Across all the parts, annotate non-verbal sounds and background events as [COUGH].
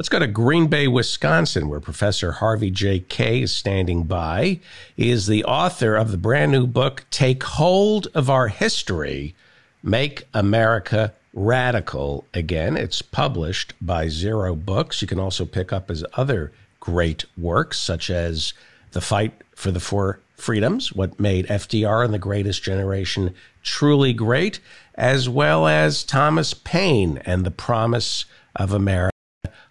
Let's go to Green Bay, Wisconsin, where Professor Harvey J. Kaye. Is standing by. He is the author of the brand new book, Take Hold of Our History Make America Radical Again. It's published by Zero Books. You can also pick up his other great works, such as The Fight for the Four Freedoms, what made FDR and the Greatest Generation truly great, as well as Thomas Paine and the Promise of America.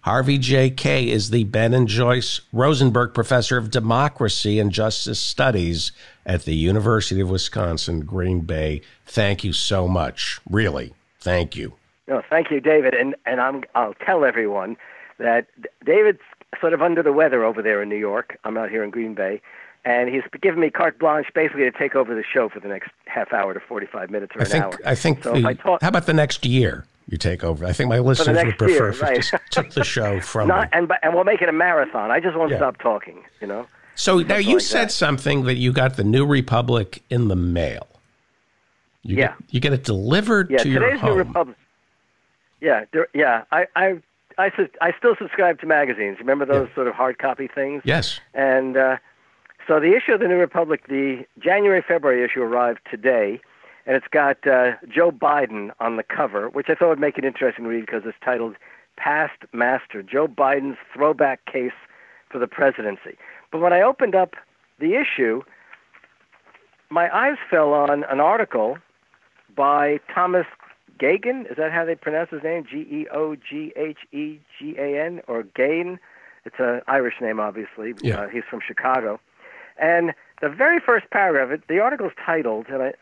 Harvey J. Kaye. Is the Ben and Joyce Rosenberg Professor of Democracy and Justice Studies at the University of Wisconsin, Green Bay. Thank you so much. Really, thank you. No, thank you, David. And and I'm I'll tell everyone that David's sort of under the weather over there in New York. I'm out here in Green Bay, and he's given me carte blanche basically to take over the show for the next half hour to 45 minutes or I an think, hour. I think. So the- I uh, talk, how about the next year? You take over. I think my listeners would prefer year, if you right. just took the show [LAUGHS] from not, me. and and we'll make it a marathon. I just won't Yeah. stop talking. You know. So now you like said that. something that you got the New Republic in the mail. You Yeah. Get, you get it delivered Yeah, to your today's home. New Republic. Yeah, there, yeah. I I I, I still subscribe to magazines. Remember those sort of hard copy things? yes. And uh, so the issue of the New Republic, the January February issue arrived today, and it's got uh, Joe Biden on the cover, which I thought would make it interesting to read because it's titled "Past Master: Joe Biden's Throwback Case for the Presidency." But when I opened up the issue, my eyes fell on an article by Thomas Geoghegan. Is that how they pronounce his name? G E O G H E G A N or Gain? It's an Irish name, obviously. Yeah. Uh, he's from Chicago. And the very first paragraph, of it, the article's titled and I,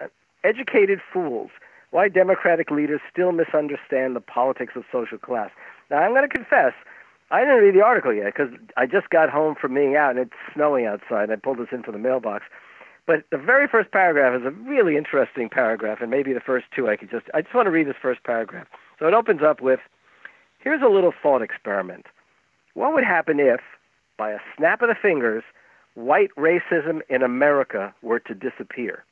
"Educated Fools: Why Democratic Leaders Still Misunderstand the Politics of Social Class." Now, I'm going to confess, I didn't read the article yet because I just got home from being out and it's snowing outside. I pulled this in from the mailbox. But the very first paragraph is a really interesting paragraph, and maybe the first two I could just. I just want to read this first paragraph. So it opens up with Here's a little thought experiment. What would happen if, by a snap of the fingers, white racism in America were to disappear?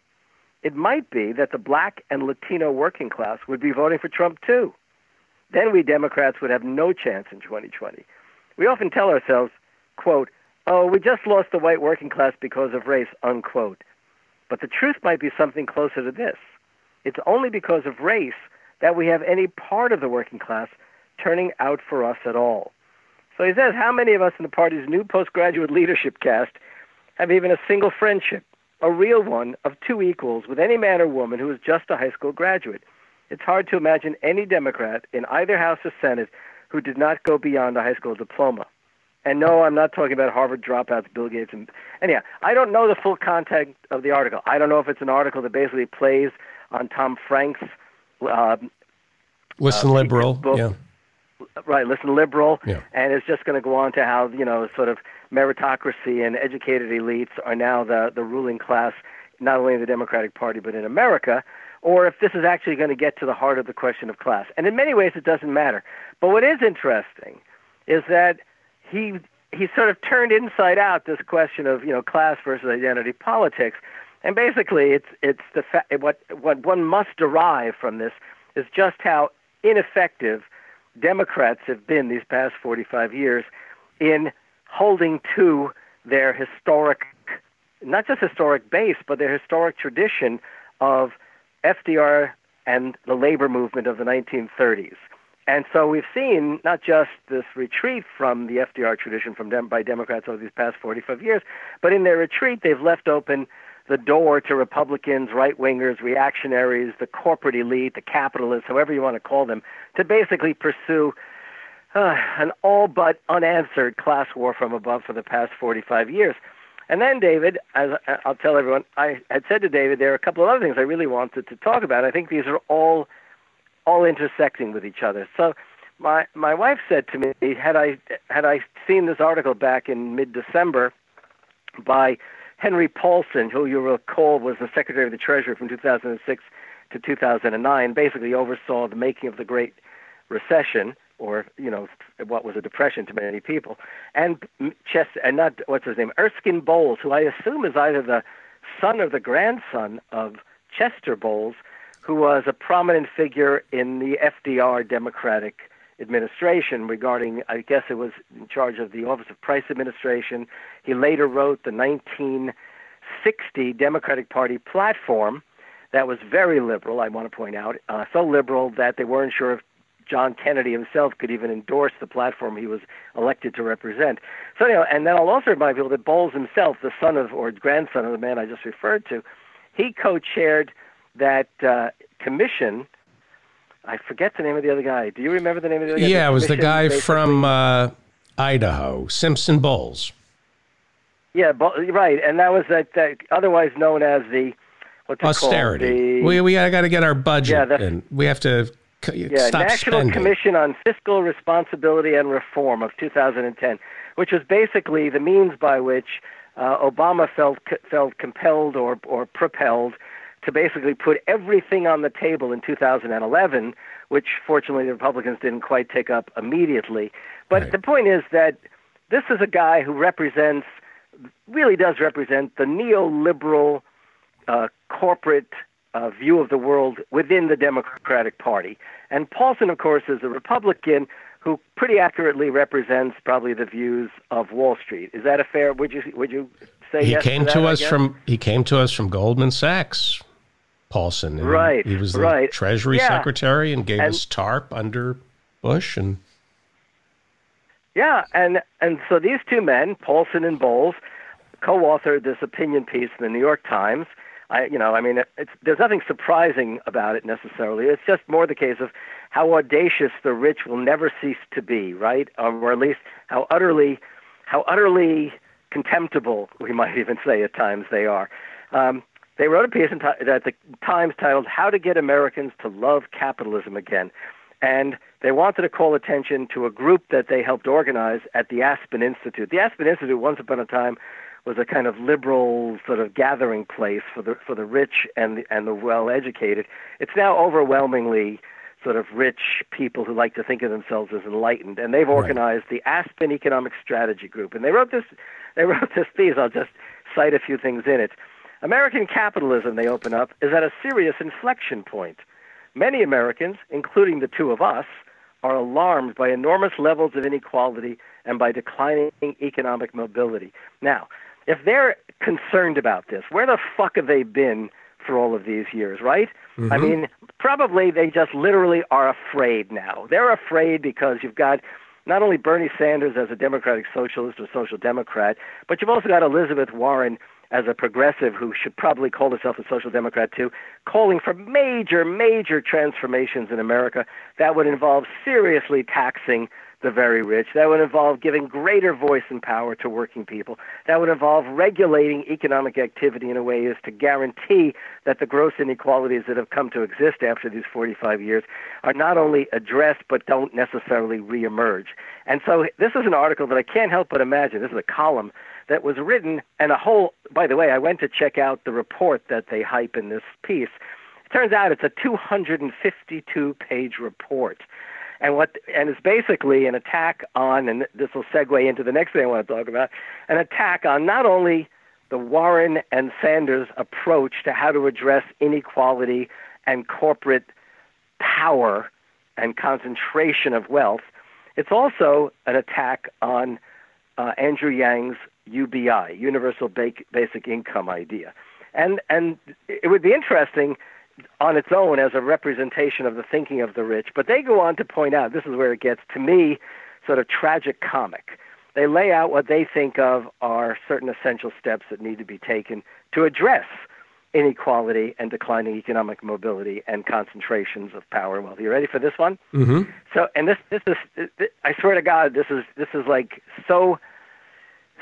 It might be that the black and Latino working class would be voting for Trump too. Then we Democrats would have no chance in 2020. We often tell ourselves, quote, oh, we just lost the white working class because of race, unquote. But the truth might be something closer to this. It's only because of race that we have any part of the working class turning out for us at all. So he says, how many of us in the party's new postgraduate leadership cast have even a single friendship, a real one of two equals with any man or woman who is just a high school graduate? It's hard to imagine any Democrat in either House or Senate who did not go beyond a high school diploma. And no, I'm not talking about Harvard dropouts, Bill Gates, and anyhow, I don't know the full content of the article. I don't know if it's an article that basically plays on Tom Frank's uh, Listen, uh, liberal. book. Yeah. right, listen liberal, Yeah. and it's just going to go on to how you know sort of meritocracy and educated elites are now the the ruling class, not only in the Democratic Party but in America, or if this is actually going to get to the heart of the question of class. And in many ways, it doesn't matter. But what is interesting is that he he sort of turned inside out this question of you know class versus identity politics, and basically it's it's the fa- what what one must derive from this is just how ineffective Democrats have been these past 45 years in holding to their historic, not just historic base, but their historic tradition of FDR and the labor movement of the 1930s. And so we've seen not just this retreat from the FDR tradition from dem- by Democrats over these past 45 years, but in their retreat, they've left open the door to Republicans, right wingers, reactionaries, the corporate elite, the capitalists, however you want to call them, to basically pursue uh, an all but unanswered class war from above for the past 45 years. And then, David, as I'll tell everyone, I had said to David, there are a couple of other things I really wanted to talk about. I think these are all all intersecting with each other. So, my my wife said to me, had I had I seen this article back in mid-December by Henry Paulson, who you recall was the Secretary of the Treasury from 2006 to 2009, basically oversaw the making of the Great Recession, or you know what was a depression to many people, and Chess and not what's his name, Erskine Bowles, who I assume is either the son or the grandson of Chester Bowles, who was a prominent figure in the FDR Democratic administration regarding, I guess it was in charge of the Office of Price Administration. He later wrote the 1960 Democratic Party platform that was very liberal, I want to point out, uh, so liberal that they weren't sure if John Kennedy himself could even endorse the platform he was elected to represent. So, know, and then I'll also remind people that Bowles himself, the son of or grandson of the man I just referred to, he co-chaired that uh, commission. I forget the name of the other guy. Do you remember the name of the other guy? Yeah, it was the guy from uh, Idaho, Simpson Bowles. Yeah, right, and that was that, that otherwise known as the austerity. The, we we got to get our budget, yeah, and we have to yeah, National spending. Commission on Fiscal Responsibility and Reform of 2010, which was basically the means by which uh, Obama felt felt compelled or or propelled to basically put everything on the table in 2011, which fortunately the Republicans didn't quite take up immediately. But Right. the point is that this is a guy who represents, really does represent the neoliberal uh, corporate uh, view of the world within the Democratic Party. And Paulson, of course, is a Republican who pretty accurately represents probably the views of Wall Street. Is that a fair? Would you would you say He yes came to, to, that, I us from he came to us from Goldman Sachs, Paulson. Right, He was the right. Treasury Yeah. Secretary and gave And- us TARP under Bush, and Yeah, and and so these two men, Paulson and Bowles, co-authored this opinion piece in the New York Times. I, you know, I mean, it's there's nothing surprising about it necessarily. It's just more the case of how audacious the rich will never cease to be, right? Um, or at least how utterly, how utterly contemptible we might [LAUGHS] even say at times they are. Um, they wrote a piece in at the Times titled "How to Get Americans to Love Capitalism Again." and they wanted to call attention to a group that they helped organize at the Aspen Institute. The Aspen Institute, once upon a time, was a kind of liberal sort of gathering place for the for the rich and the, and the well educated. It's now overwhelmingly sort of rich people who like to think of themselves as enlightened, and they've organized the Aspen Economic Strategy Group. And they wrote this they wrote this piece. I'll just cite a few things in it. American capitalism, they open up, is at a serious inflection point. Many Americans, including the two of us, are alarmed by enormous levels of inequality and by declining economic mobility. Now, if they're concerned about this, where the fuck have they been for all of these years, right? I mm-hmm. mean, probably they just literally are afraid now. They're afraid because you've got not only Bernie Sanders as a Democratic Socialist or Social Democrat, but you've also got Elizabeth Warren as a progressive who should probably call herself a social democrat too, calling for major, major transformations in America that would involve seriously taxing the very rich. That would involve giving greater voice and power to working people. That would involve regulating economic activity in a way as to guarantee that the gross inequalities that have come to exist after these 45 years are not only addressed but don't necessarily reemerge. And so this is an article that I can't help but imagine. This is a column that was written and a whole by the way i went to check out the report that they hype in this piece it turns out it's a 252 page report and what and it's basically an attack on and this will segue into the next thing i want to talk about an attack on not only the warren and sanders approach to how to address inequality and corporate power and concentration of wealth it's also an attack on uh, Andrew Yang's UBI, Universal Basic Income idea. And, and it would be interesting on its own as a representation of the thinking of the rich, but they go on to point out this is where it gets, to me, sort of tragic comic. They lay out what they think of are certain essential steps that need to be taken to address inequality and declining economic mobility and concentrations of power and wealth. You ready for this one? Mhm. So, and this this is I swear to God, this is this is like so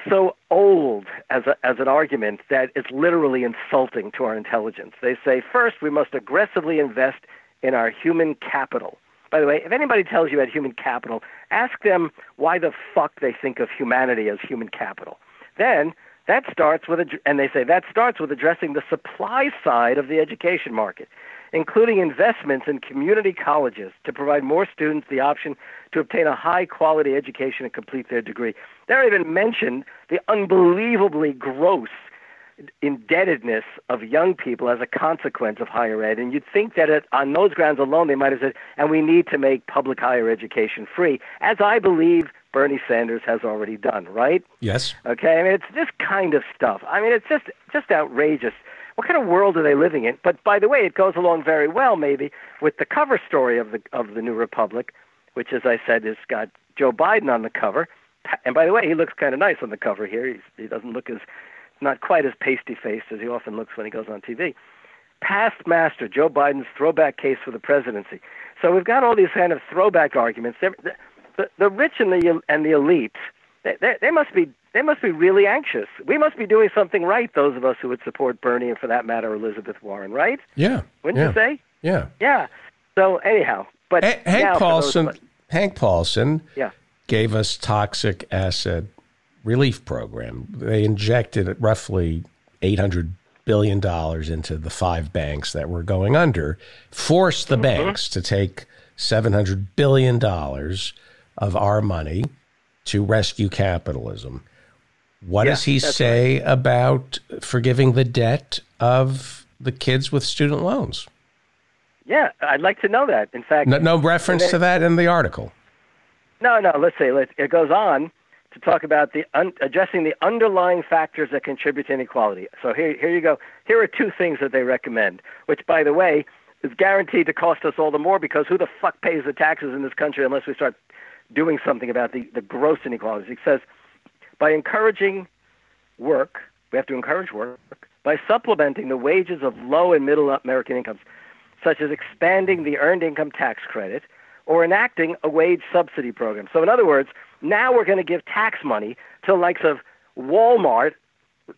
so old as a, as an argument that it's literally insulting to our intelligence. They say first we must aggressively invest in our human capital. By the way, if anybody tells you about human capital, ask them why the fuck they think of humanity as human capital. Then that starts with, and they say that starts with addressing the supply side of the education market, including investments in community colleges to provide more students the option to obtain a high quality education and complete their degree. They don't even mention the unbelievably gross indebtedness of young people as a consequence of higher ed. And you'd think that it, on those grounds alone, they might have said, and we need to make public higher education free, as I believe Bernie Sanders has already done, right? Yes. Okay. I mean, it's this kind of stuff. I mean, it's just just outrageous. What kind of world are they living in? But by the way, it goes along very well, maybe, with the cover story of the of the New Republic, which, as I said, has got Joe Biden on the cover. And by the way, he looks kind of nice on the cover here. He's, he doesn't look as not quite as pasty faced as he often looks when he goes on TV. Past master Joe Biden's throwback case for the presidency. So we've got all these kind of throwback arguments. The, the, the rich and the and the elite, they, they, they must be they must be really anxious. We must be doing something right. Those of us who would support Bernie and, for that matter, Elizabeth Warren, right? Yeah. Wouldn't yeah. you say? Yeah. Yeah. So anyhow, but H- Hank Paulson. those- Hank Paulson. Yeah. Gave us toxic asset relief program. They injected roughly eight hundred billion dollars into the five banks that were going under, forced Mm-hmm. the banks to take seven hundred billion dollars of our money to rescue capitalism. What Yeah, does he say about forgiving the debt of the kids with student loans? Yeah, I'd like to know that. In fact, No, no reference to that in the article. No, no. Let's say let it goes on to talk about the un, addressing the underlying factors that contribute to inequality. So here, here you go. Here are two things that they recommend, which, by the way, is guaranteed to cost us all the more because who the fuck pays the taxes in this country unless we start doing something about the, the gross inequalities? It says by encouraging work, we have to encourage work by supplementing the wages of low and middle American incomes, such as expanding the earned income tax credit or enacting a wage subsidy program. So, in other words, now we're going to give tax money to the likes of Walmart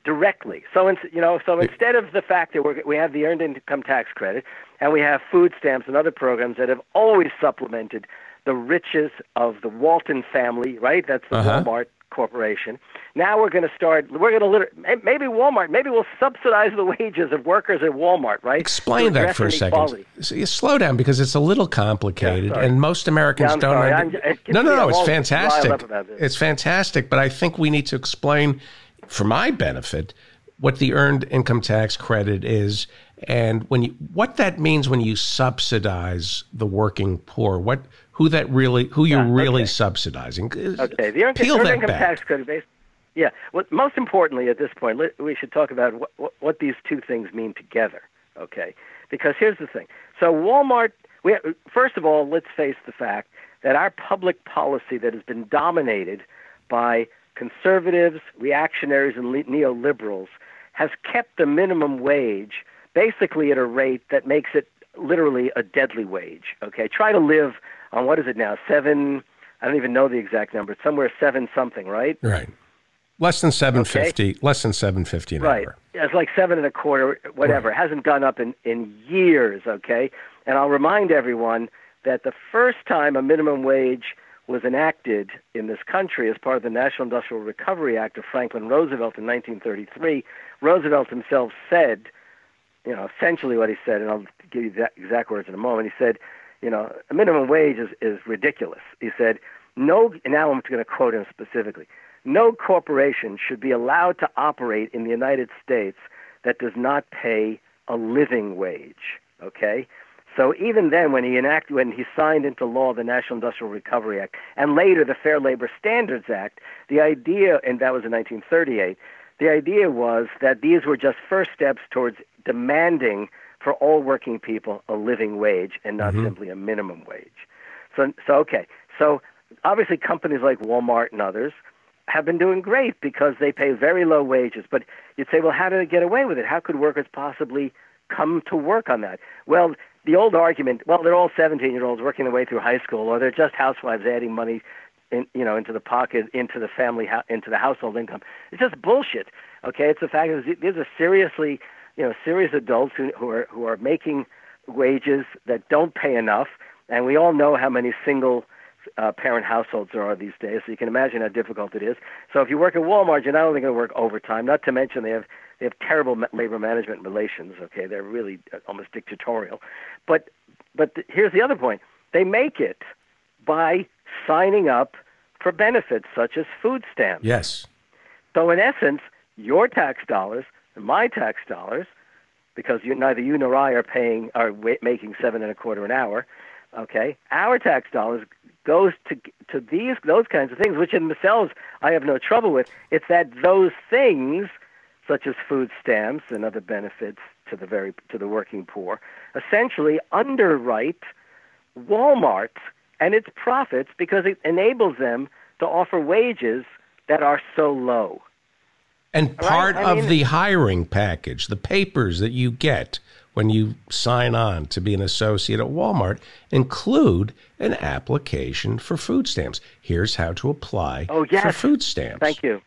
directly. So, in, you know, so instead of the fact that we're, we have the earned income tax credit and we have food stamps and other programs that have always supplemented the riches of the Walton family, right? That's the Uh-huh. Walmart corporation. Now we're going to start. We're going to maybe Walmart. Maybe we'll subsidize the [LAUGHS] wages of workers at Walmart, right? Explain that for a second. inequality. S- you Slow down because it's a little complicated, Yeah, and most Americans Yeah, don't. under- it- no, no, no. It's fantastic. up about this. It's fantastic, but I think we need to explain, for my benefit, what the earned income tax credit is, and when you what that means when you subsidize the working poor. What who that really who you're Yeah, really okay. subsidizing. Uh, okay, the earned, Peel earned income back. tax credit base. Yeah. What most importantly at this point, we should talk about what, what, what these two things mean together. Okay, because here's the thing. So Walmart. We first of all, let's face the fact that our public policy that has been dominated by conservatives, reactionaries, and le- neoliberals has kept the minimum wage basically at a rate that makes it literally a deadly wage. Okay, try to live on what is it now? Seven. I don't even know the exact number. It's somewhere seven something, right? Right. Less than seven fifty. Less than seven fifty an Right. hour. It's like seven and a quarter, whatever. It hasn't gone up in, in years, okay? And I'll remind everyone that the first time a minimum wage was enacted in this country as part of the National Industrial Recovery Act of Franklin Roosevelt in 1933, Roosevelt himself said, you know, essentially what he said, and I'll give you the exact words in a moment. He said, you know, a minimum wage is, is ridiculous. He said, no, now I'm going to quote him specifically, no corporation should be allowed to operate in the United States that does not pay a living wage. Okay? So even then, when he enacted, when he signed into law the National Industrial Recovery Act, and later the Fair Labor Standards Act, the idea, and that was in 1938, the idea was that these were just first steps towards demanding for all working people a living wage and not mm-hmm. simply a minimum wage. So, so okay, so obviously companies like Walmart and others have been doing great because they pay very low wages. But you'd say, well, how did they get away with it? How could workers possibly come to work on that? Well, the old argument, well, they're all 17-year-olds working their way through high school, or they're just housewives adding money, in, you know, into the pocket, into the family, into the household income. It's just bullshit. Okay, it's the fact that these are seriously, you know, serious adults who, who are who are making wages that don't pay enough, and we all know how many single uh, parent households there are these days. So you can imagine how difficult it is. So if you work at Walmart, you're not only going to work overtime. Not to mention they have they have terrible labor management relations. Okay, they're really uh, almost dictatorial. But but th- here's the other point: they make it by signing up for benefits such as food stamps. Yes. So in essence, your tax dollars my tax dollars, because you, neither you nor I are paying are making seven and a quarter an hour. Okay, our tax dollars goes to to these those kinds of things, which in themselves I have no trouble with. It's that those things, such as food stamps and other benefits to the very to the working poor, essentially underwrite Walmart and its profits because it enables them to offer wages that are so low. And part right? I mean, of the hiring package, the papers that you get when you sign on to be an associate at Walmart include an application for food stamps. Here's how to apply oh, yes. for food stamps. Thank you.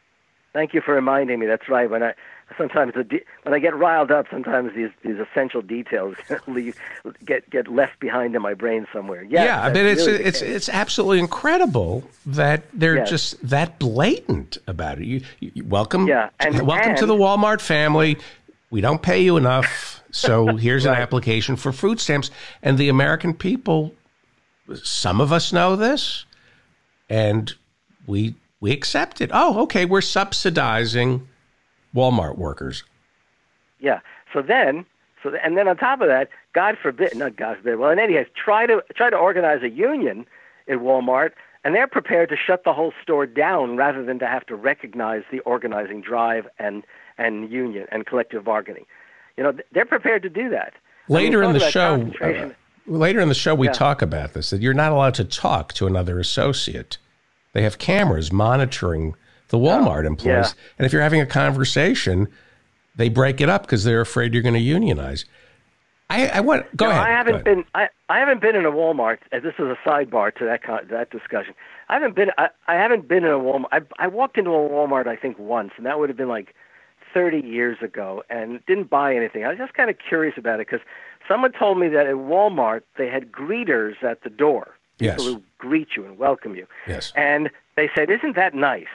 Thank you for reminding me. That's right. When I sometimes de- when I get riled up, sometimes these these essential details [LAUGHS] leave, get get left behind in my brain somewhere. Yes, yeah, I mean it's really it's it's absolutely incredible that they're yes. just that blatant about it. You, you welcome, yeah, and, [LAUGHS] welcome and, to the Walmart family. We don't pay you enough, so [LAUGHS] here's right. an application for food stamps. And the American people, some of us know this, and we we accept it. Oh, okay, we're subsidizing Walmart workers. Yeah. So then, so and then on top of that, God forbid, not God forbid. Well, in any case, try to try to organize a union at Walmart, and they're prepared to shut the whole store down rather than to have to recognize the organizing drive and and union and collective bargaining. You know, they're prepared to do that. Later in the show, uh, later in the show, we yeah. talk about this that you're not allowed to talk to another associate. They have cameras monitoring the Walmart oh, employees. Yeah. And if you're having a conversation, they break it up because they're afraid you're going to unionize. I, I want go no, ahead. I haven't been. I, I haven't been in a Walmart. And This is a sidebar to that that discussion. I haven't been. I, I haven't been in a Walmart. I, I walked into a Walmart I think once, and that would have been like 30 years ago, and didn't buy anything. I was just kind of curious about it because someone told me that at Walmart they had greeters at the door, yes. people who greet you and welcome you. Yes. And they said, "Isn't that nice?"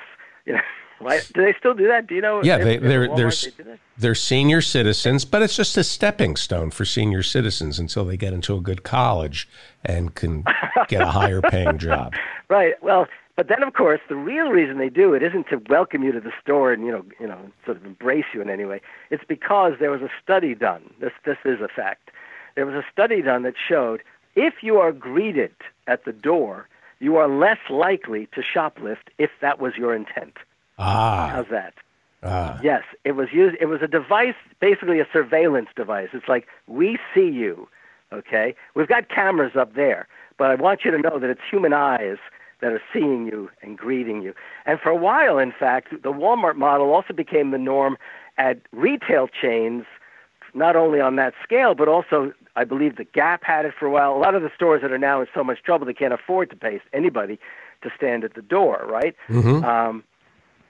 [LAUGHS] You know, why, do they still do that? Do you know? Yeah, they, they're they're they they're senior citizens, but it's just a stepping stone for senior citizens until they get into a good college and can get a higher paying job. [LAUGHS] Right. Well, but then of course the real reason they do it isn't to welcome you to the store and you know you know sort of embrace you in any way. It's because there was a study done. This this is a fact. There was a study done that showed if you are greeted at the door you are less likely to shoplift if that was your intent. Ah. How's that? Ah. Yes, it was used. It was a device, basically a surveillance device. It's like we see you, okay? We've got cameras up there, but I want you to know that it's human eyes that are seeing you and greeting you. And for a while, in fact, the Walmart model also became the norm at retail chains, not only on that scale, but also I believe the Gap had it for a while. A lot of the stores that are now in so much trouble they can't afford to pay anybody to stand at the door, right? Mm-hmm. Um,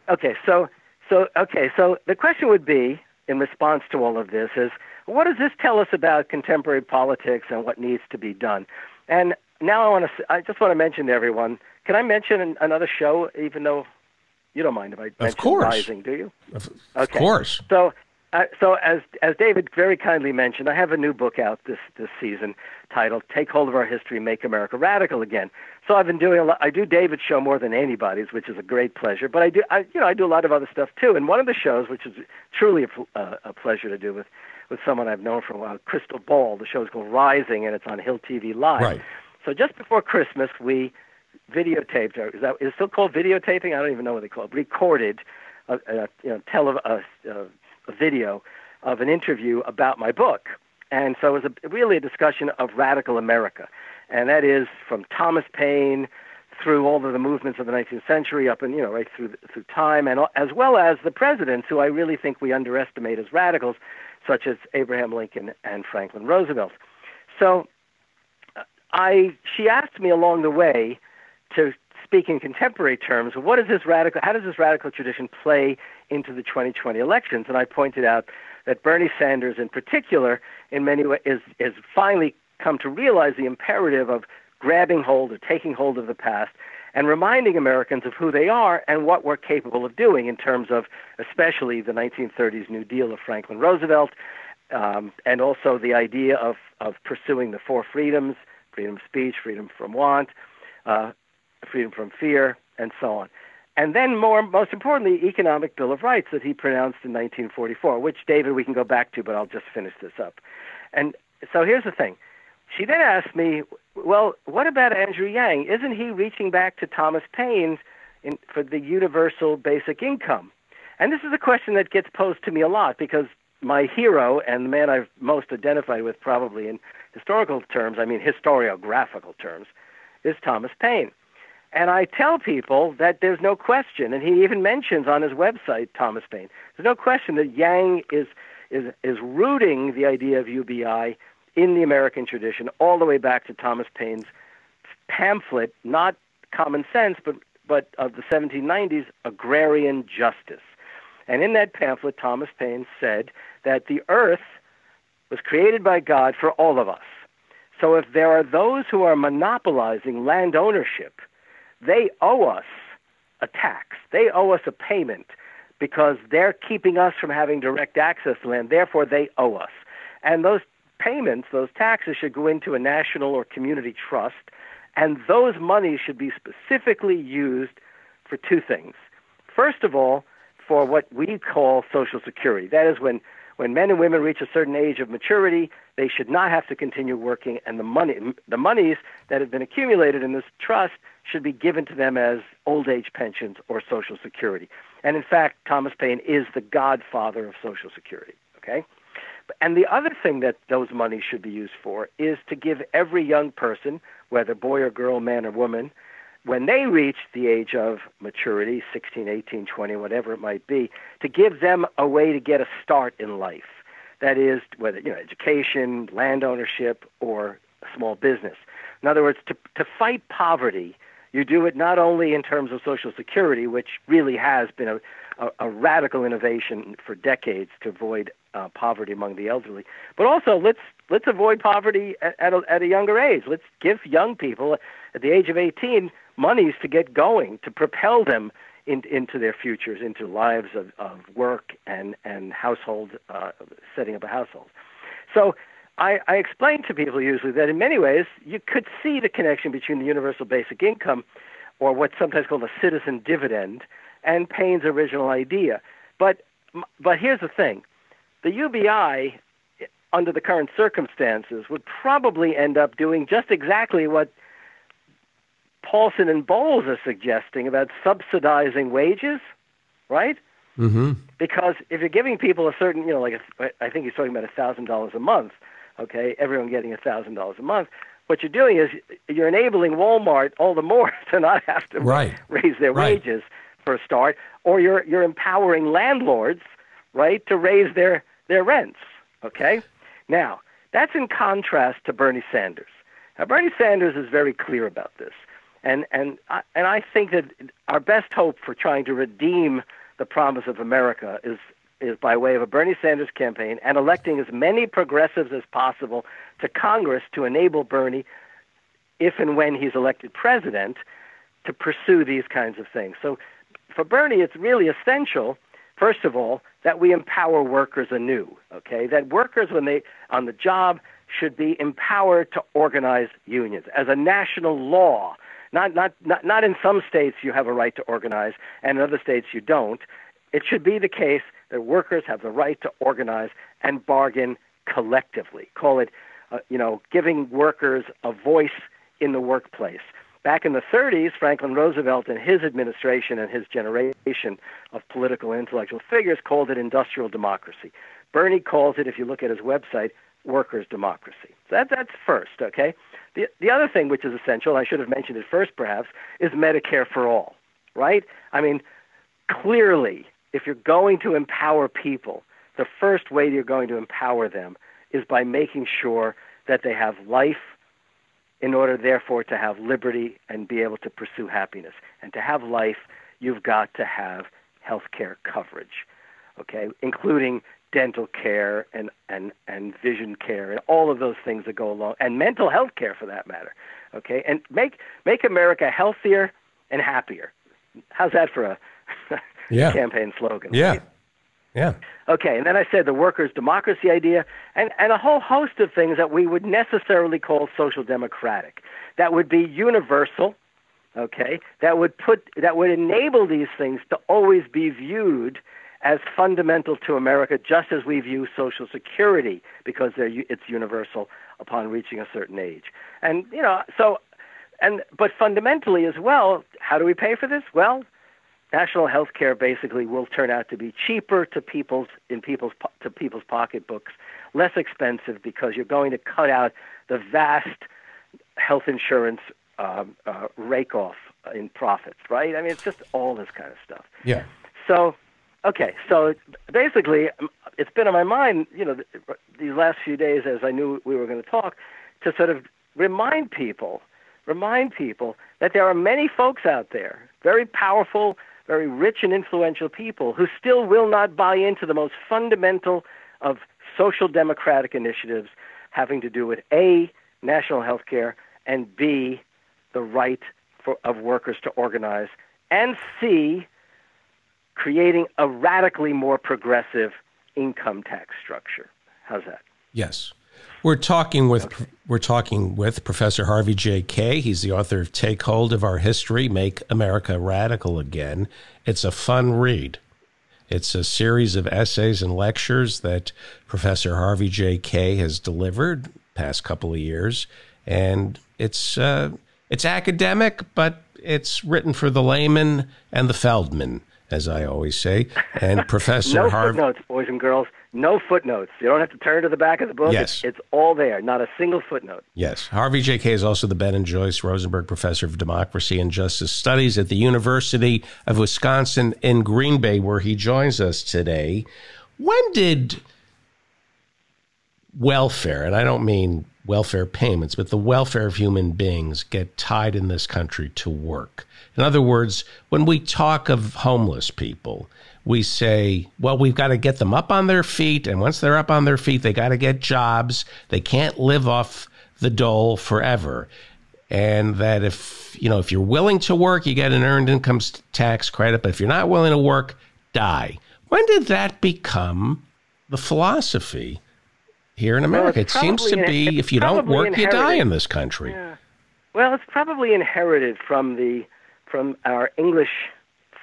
okay, so so okay, so the question would be in response to all of this is what does this tell us about contemporary politics and what needs to be done? And now I want to I just want to mention to everyone. Can I mention another show, even though you don't mind if I mention of course. Rising, do you? Of, okay. course. So uh, so as as David very kindly mentioned, I have a new book out this this season titled "Take Hold of Our History, Make America Radical Again." So I've been doing a lot. I do David's show more than anybody's, which is a great pleasure. But I do, I, you know, I do a lot of other stuff too. And one of the shows, which is truly a, uh, a pleasure to do with with someone I've known for a while, Krystal Ball. The show is called Rising, and it's on Hill TV Live. Right. So just before Christmas, we videotaped. Or is that is it still called videotaping? I don't even know what they call it. Recorded, a, a, you know, tele, a, a a video of an interview about my book. And so it was a, really a discussion of radical America. And that is from Thomas Paine through all of the movements of the 19th century up and, you know, right through, through time, and as well as the presidents who I really think we underestimate as radicals, such as Abraham Lincoln and Franklin Roosevelt. So uh, I, she asked me along the way to speak in contemporary terms, what is this radical, how does this radical tradition play into the 2020 elections? And I pointed out that Bernie Sanders, in particular, in many ways, is, is finally come to realize the imperative of grabbing hold or taking hold of the past and reminding Americans of who they are and what we're capable of doing in terms of, especially the 1930s New Deal of Franklin Roosevelt, um, and also the idea of, of pursuing the four freedoms freedom of speech, freedom from want, uh, freedom from fear, and so on. and then more most importantly, Economic Bill of Rights that he pronounced in 1944, which David we can go back to, but I'll just finish this up. And so here's the thing. She then asked me, well, what about Andrew Yang? Isn't he reaching back to Thomas Paine in, for the universal basic income? And this is a question that gets posed to me a lot because my hero and the man I've most identified with, probably in historical terms, I mean historiographical terms, is Thomas Paine. And I tell people that there's no question, and he even mentions on his website Thomas Paine. There's no question that Yang is is is rooting the idea of UBI in the American tradition all the way back to Thomas Paine's pamphlet, not Common Sense, but but of the 1790s, Agrarian Justice. And in that pamphlet, Thomas Paine said that the earth was created by God for all of us. So if there are those who are monopolizing land ownership, they owe us a tax. They owe us a payment because they're keeping us from having direct access to land. Therefore, they owe us. And those payments, those taxes, should go into a national or community trust, and those monies should be specifically used for two things. First of all, for what we call Social Security. That is when when men and women reach a certain age of maturity, they should not have to continue working, and the money, the monies that have been accumulated in this trust should be given to them as old age pensions or Social Security. And in fact, Thomas Paine is the godfather of Social Security. Okay, and the other thing that those monies should be used for is to give every young person, whether boy or girl, man or woman, when they reach the age of maturity 16 18 20 whatever it might be to give them a way to get a start in life that is whether you know education land ownership or small business in other words to to fight poverty you do it not only in terms of social security which really has been a a, a radical innovation for decades to avoid uh, poverty among the elderly. But also, let's let's avoid poverty at, at, a, at a younger age. Let's give young people at the age of 18 monies to get going, to propel them in, into their futures, into lives of, of work and, and household, uh, setting up a household. So I, I explain to people usually that in many ways you could see the connection between the universal basic income, or what's sometimes called a citizen dividend, and Paine's original idea. But but here's the thing: the UBI, under the current circumstances, would probably end up doing just exactly what Paulson and Bowles are suggesting about subsidizing wages, right? Mm-hmm. Because if you're giving people a certain, you know, like a, I think he's talking about a thousand dollars a month, okay, everyone getting a thousand dollars a month. What you're doing is you're enabling Walmart all the more [LAUGHS] to not have to right. raise their right. wages for a start, or you're you're empowering landlords, right, to raise their their rents. Okay, now that's in contrast to Bernie Sanders. Now Bernie Sanders is very clear about this. And and I, and I think that our best hope for trying to redeem the promise of America is is by way of a Bernie Sanders campaign and electing as many progressives as possible to Congress to enable Bernie, if and when he's elected president, to pursue these kinds of things. So for Bernie, it's really essential, first of all, that we empower workers anew. Okay, that workers when they on the job should be empowered to organize unions as a national law not, not, not, not in some states you have a right to organize, and in other states you don't. It should be the case that workers have the right to organize and bargain collectively. Call it, uh, you know, giving workers a voice in the workplace. Back in the 30s, Franklin Roosevelt and his administration and his generation of political intellectual figures called it industrial democracy. Bernie calls it, if you look at his website, workers' democracy. That, that's first, okay? The, the other thing which is essential, I should have mentioned it first perhaps, is Medicare for all, right? I mean, clearly, if you're going to empower people, the first way you're going to empower them is by making sure that they have life in order, therefore, to have liberty and be able to pursue happiness. And to have life, you've got to have health care coverage, okay, including dental care and, and, and vision care and all of those things that go along and mental health care for that matter. Okay? And make make America healthier and happier. How's that for a [LAUGHS] yeah. campaign slogan? Yeah. Right? Yeah. Okay, and then I said the workers' democracy idea, and, and a whole host of things that we would necessarily call social democratic. That would be universal, okay, that would put that would enable these things to always be viewed as fundamental to America, just as we view Social Security because it's universal upon reaching a certain age. And you know, so and but fundamentally as well, how do we pay for this? Well, national health care basically will turn out to be cheaper to people's in people's to people's pocketbooks, less expensive because you're going to cut out the vast health insurance um, uh, rake off in profits, right? I mean, it's just all this kind of stuff. Yeah. So, okay, so basically, um, it's been on my mind, you know, these last few days as I knew we were going to talk, to sort of remind people, remind people that there are many folks out there, very powerful, very rich and influential people, who still will not buy into the most fundamental of social democratic initiatives having to do with A, national health care, and B, the right for, of workers to organize, and C, creating a radically more progressive income tax structure. How's that? Yes. We're talking with okay. we're talking with Professor Harvey J. Kaye. He's the author of Take Hold of Our History, Make America Radical Again. It's a fun read. It's a series of essays and lectures that Professor Harvey J. Kaye has delivered past couple of years, and it's uh, it's academic, but it's written for the layman and the Feldman, as I always say. And [LAUGHS] Professor Harvey. no Harvey. footnotes, boys and girls. No footnotes. You don't have to turn to the back of the book. Yes. It's, it's all there, not a single footnote. Yes. Harvey J. Kaye is also the Ben and Joyce Rosenberg Professor of Democracy and Justice Studies at the University of Wisconsin in Green Bay, where he joins us today. When did welfare, and I don't mean welfare payments, but the welfare of human beings get tied in this country to work. In other words, when we talk of homeless people, we say, well, we've got to get them up on their feet. And once they're up on their feet, they got to get jobs. They can't live off the dole forever. And that if, you know, if you're willing to work, you get an earned income tax credit. But if you're not willing to work, die. When did that become the philosophy here in America. Well, it seems to be if you don't work, inherited. you die in this country. Yeah. Well, it's probably inherited from the from our English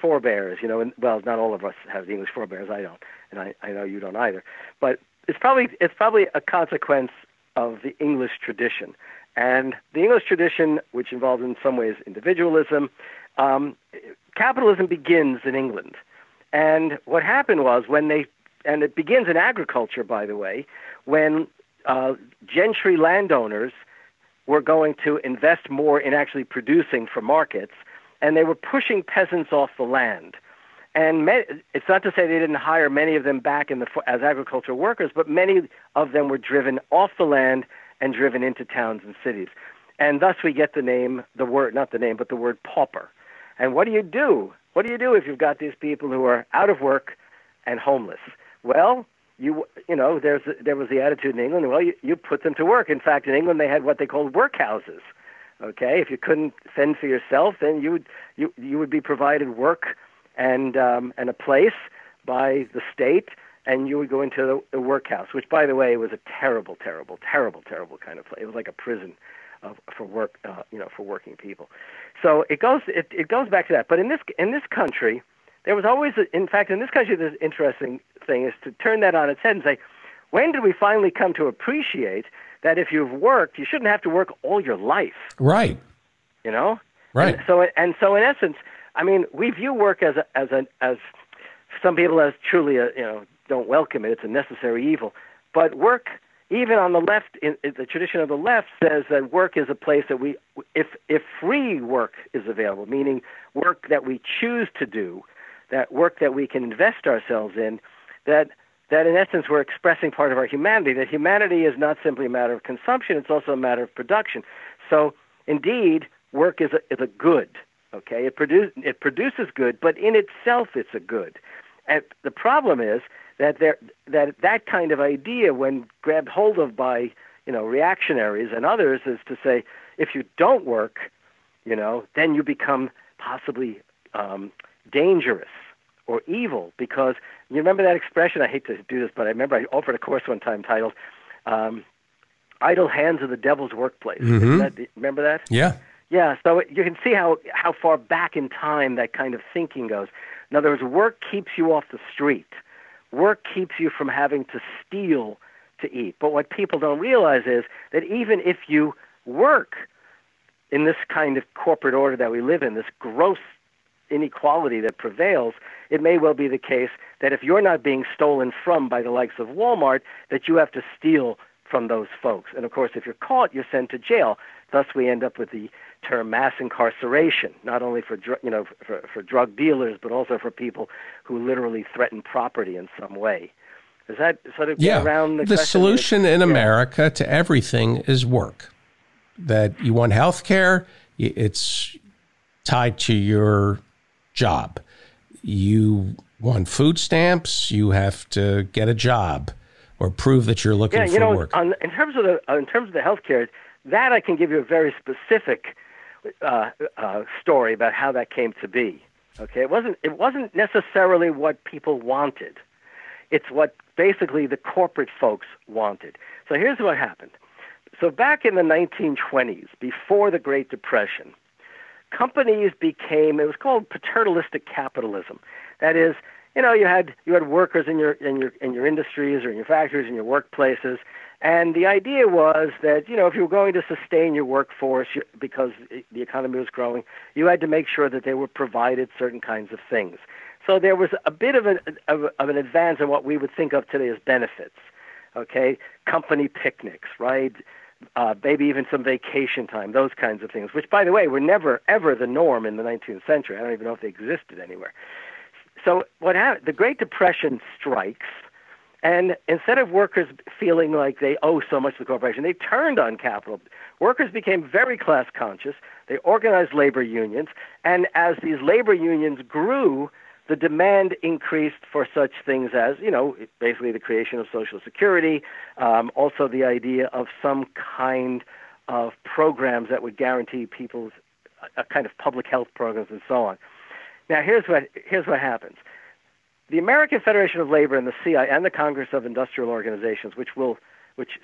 forebears. You know, and well, not all of us have the English forebears. I don't, and I, I know you don't either. But it's probably it's probably a consequence of the English tradition. And the English tradition, which involves in some ways individualism, um, capitalism begins in England. And what happened was when they, and it begins in agriculture, by the way, when uh, gentry landowners were going to invest more in actually producing for markets, and they were pushing peasants off the land. And it's not to say they didn't hire many of them back in the, as agricultural workers, but many of them were driven off the land and driven into towns and cities. And thus we get the name, the word, not the name, but the word pauper. And what do you do? What do you do if you've got these people who are out of work and homeless? Well, you you know there's there was the attitude in England. Well, you, you put them to work. In fact, in England they had what they called workhouses. Okay, if you couldn't fend for yourself, then you would you you would be provided work and um, and a place by the state, and you would go into the, the workhouse, which, by the way, was a terrible, terrible, terrible, terrible kind of place. It was like a prison of, for work, uh, you know, for working people. So it goes it, it goes back to that. But in this in this country, there was always, a, in fact, in this country, the interesting thing is to turn that on its head and say, when did we finally come to appreciate that if you've worked, you shouldn't have to work all your life? Right. You know. Right. And so, and so, in essence, I mean, we view work as a, as a, as some people as truly a, you know don't welcome it. It's a necessary evil. But work, even on the left, in, in the tradition of the left, says that work is a place that we, if if free work is available, meaning work that we choose to do, that work that we can invest ourselves in, that that in essence we're expressing part of our humanity. That humanity is not simply a matter of consumption; it's also a matter of production. So, indeed, work is a, is a good. Okay, it produce it produces good, but in itself it's a good. And the problem is that there that that kind of idea, when grabbed hold of by you know reactionaries and others, is to say if you don't work, you know, then you become possibly um, dangerous or evil because you remember that expression. I hate to do this, but I remember I offered a course one time titled um, "Idle Hands of the Devil's Workplace." Mm-hmm. That, remember that? Yeah. Yeah, so you can see how, how far back in time that kind of thinking goes. In other words, work keeps you off the street. Work keeps you from having to steal to eat. But what people don't realize is that even if you work in this kind of corporate order that we live in, this gross inequality that prevails, it may well be the case that if you're not being stolen from by the likes of Walmart, that you have to steal from those folks. And of course, if you're caught, you're sent to jail. Thus, we end up with the term mass incarceration, not only for you know for, for drug dealers, but also for people who literally threaten property in some way. Does that sort of yeah. around the, the solution in yeah. America to everything is work. That you want health care, it's tied to your job. You want food stamps, you have to get a job or prove that you're looking yeah, you for know, work. On, in terms of the in terms of the health care, that I can give you a very specific uh, uh, story about how that came to be. Okay, it wasn't it wasn't necessarily what people wanted. It's what basically the corporate folks wanted. So here's what happened. So back in the 1920s, before the Great Depression, companies became it was called paternalistic capitalism. That is, you know, you had you had workers in your in your in your industries or in your factories in your workplaces, and the idea was that, you know, if you were going to sustain your workforce because the economy was growing, you had to make sure that they were provided certain kinds of things. So there was a bit of an, of, of an advance in what we would think of today as benefits, okay? Company picnics, right? Uh, maybe even some vacation time, those kinds of things, which, by the way, were never, ever the norm in the 19th century. I don't even know if they existed anywhere. So what happened, the Great Depression strikes – and instead of workers feeling like they owe so much to the corporation, they turned on capital. Workers became very class conscious. They organized labor unions. And as these labor unions grew, the demand increased for such things as, you know, basically the creation of Social Security, um, also the idea of some kind of programs that would guarantee people's a kind of public health programs and so on. Now, here's what here's what happens the American Federation of Labor and the CI and the Congress of Industrial Organizations, which will, which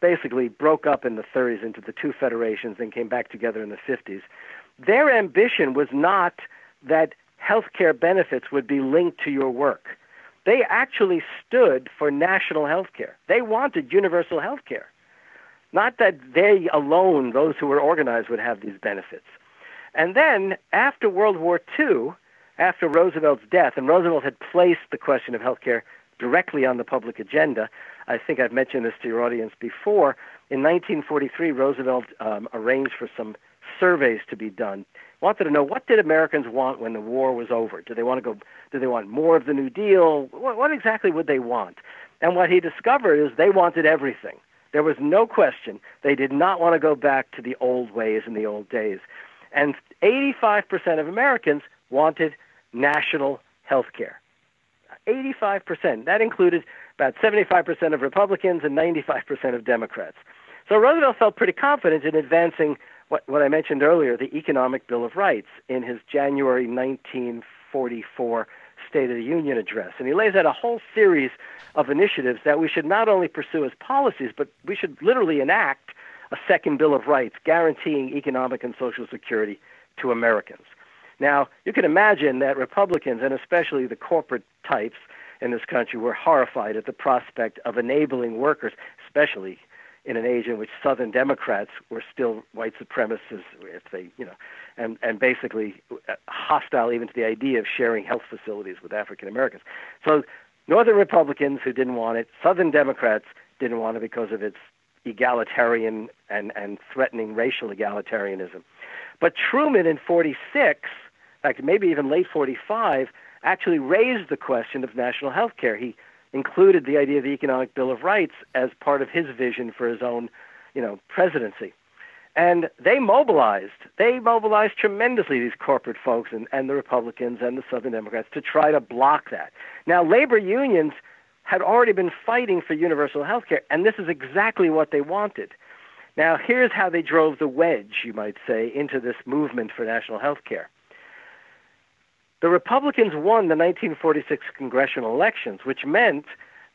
basically broke up in the 30s into the two federations and came back together in the 50s, their ambition was not that healthcare benefits would be linked to your work. They actually stood for national health care. They wanted universal health care. Not that they alone, those who were organized, would have these benefits. And then after World War II, after Roosevelt's death, and Roosevelt had placed the question of health care directly on the public agenda. I think I've mentioned this to your audience before. In 1943, Roosevelt um, arranged for some surveys to be done. Wanted to know what did Americans want when the war was over? Do they want to go? Do they want more of the New Deal? What, what exactly would they want? And what he discovered is they wanted everything. There was no question. They did not want to go back to the old ways in the old days. And 85% of Americans wanted national health care. 85%. That included about 75% of Republicans and 95% of Democrats. So Roosevelt felt pretty confident in advancing what, what I mentioned earlier, the Economic Bill of Rights, in his January 1944 State of the Union address. And he lays out a whole series of initiatives that we should not only pursue as policies, but we should literally enact a second Bill of Rights guaranteeing economic and social security to Americans. Now, you can imagine that Republicans, and especially the corporate types in this country, were horrified at the prospect of enabling workers, especially in an age in which Southern Democrats were still white supremacists, if they, you know, and and basically uh, hostile even to the idea of sharing health facilities with African Americans. So, Northern Republicans who didn't want it, Southern Democrats didn't want it because of its egalitarian and and threatening racial egalitarianism. But Truman in 46 in fact, maybe even late 45, actually raised the question of national health care. He included the idea of the Economic Bill of Rights as part of his vision for his own, you know, presidency. And they mobilized. They mobilized tremendously, these corporate folks and, and the Republicans and the Southern Democrats, to try to block that. Now, labor unions had already been fighting for universal health care, and this is exactly what they wanted. Now, here's how they drove the wedge, you might say, into this movement for national health care. The Republicans won the 1946 congressional elections, which meant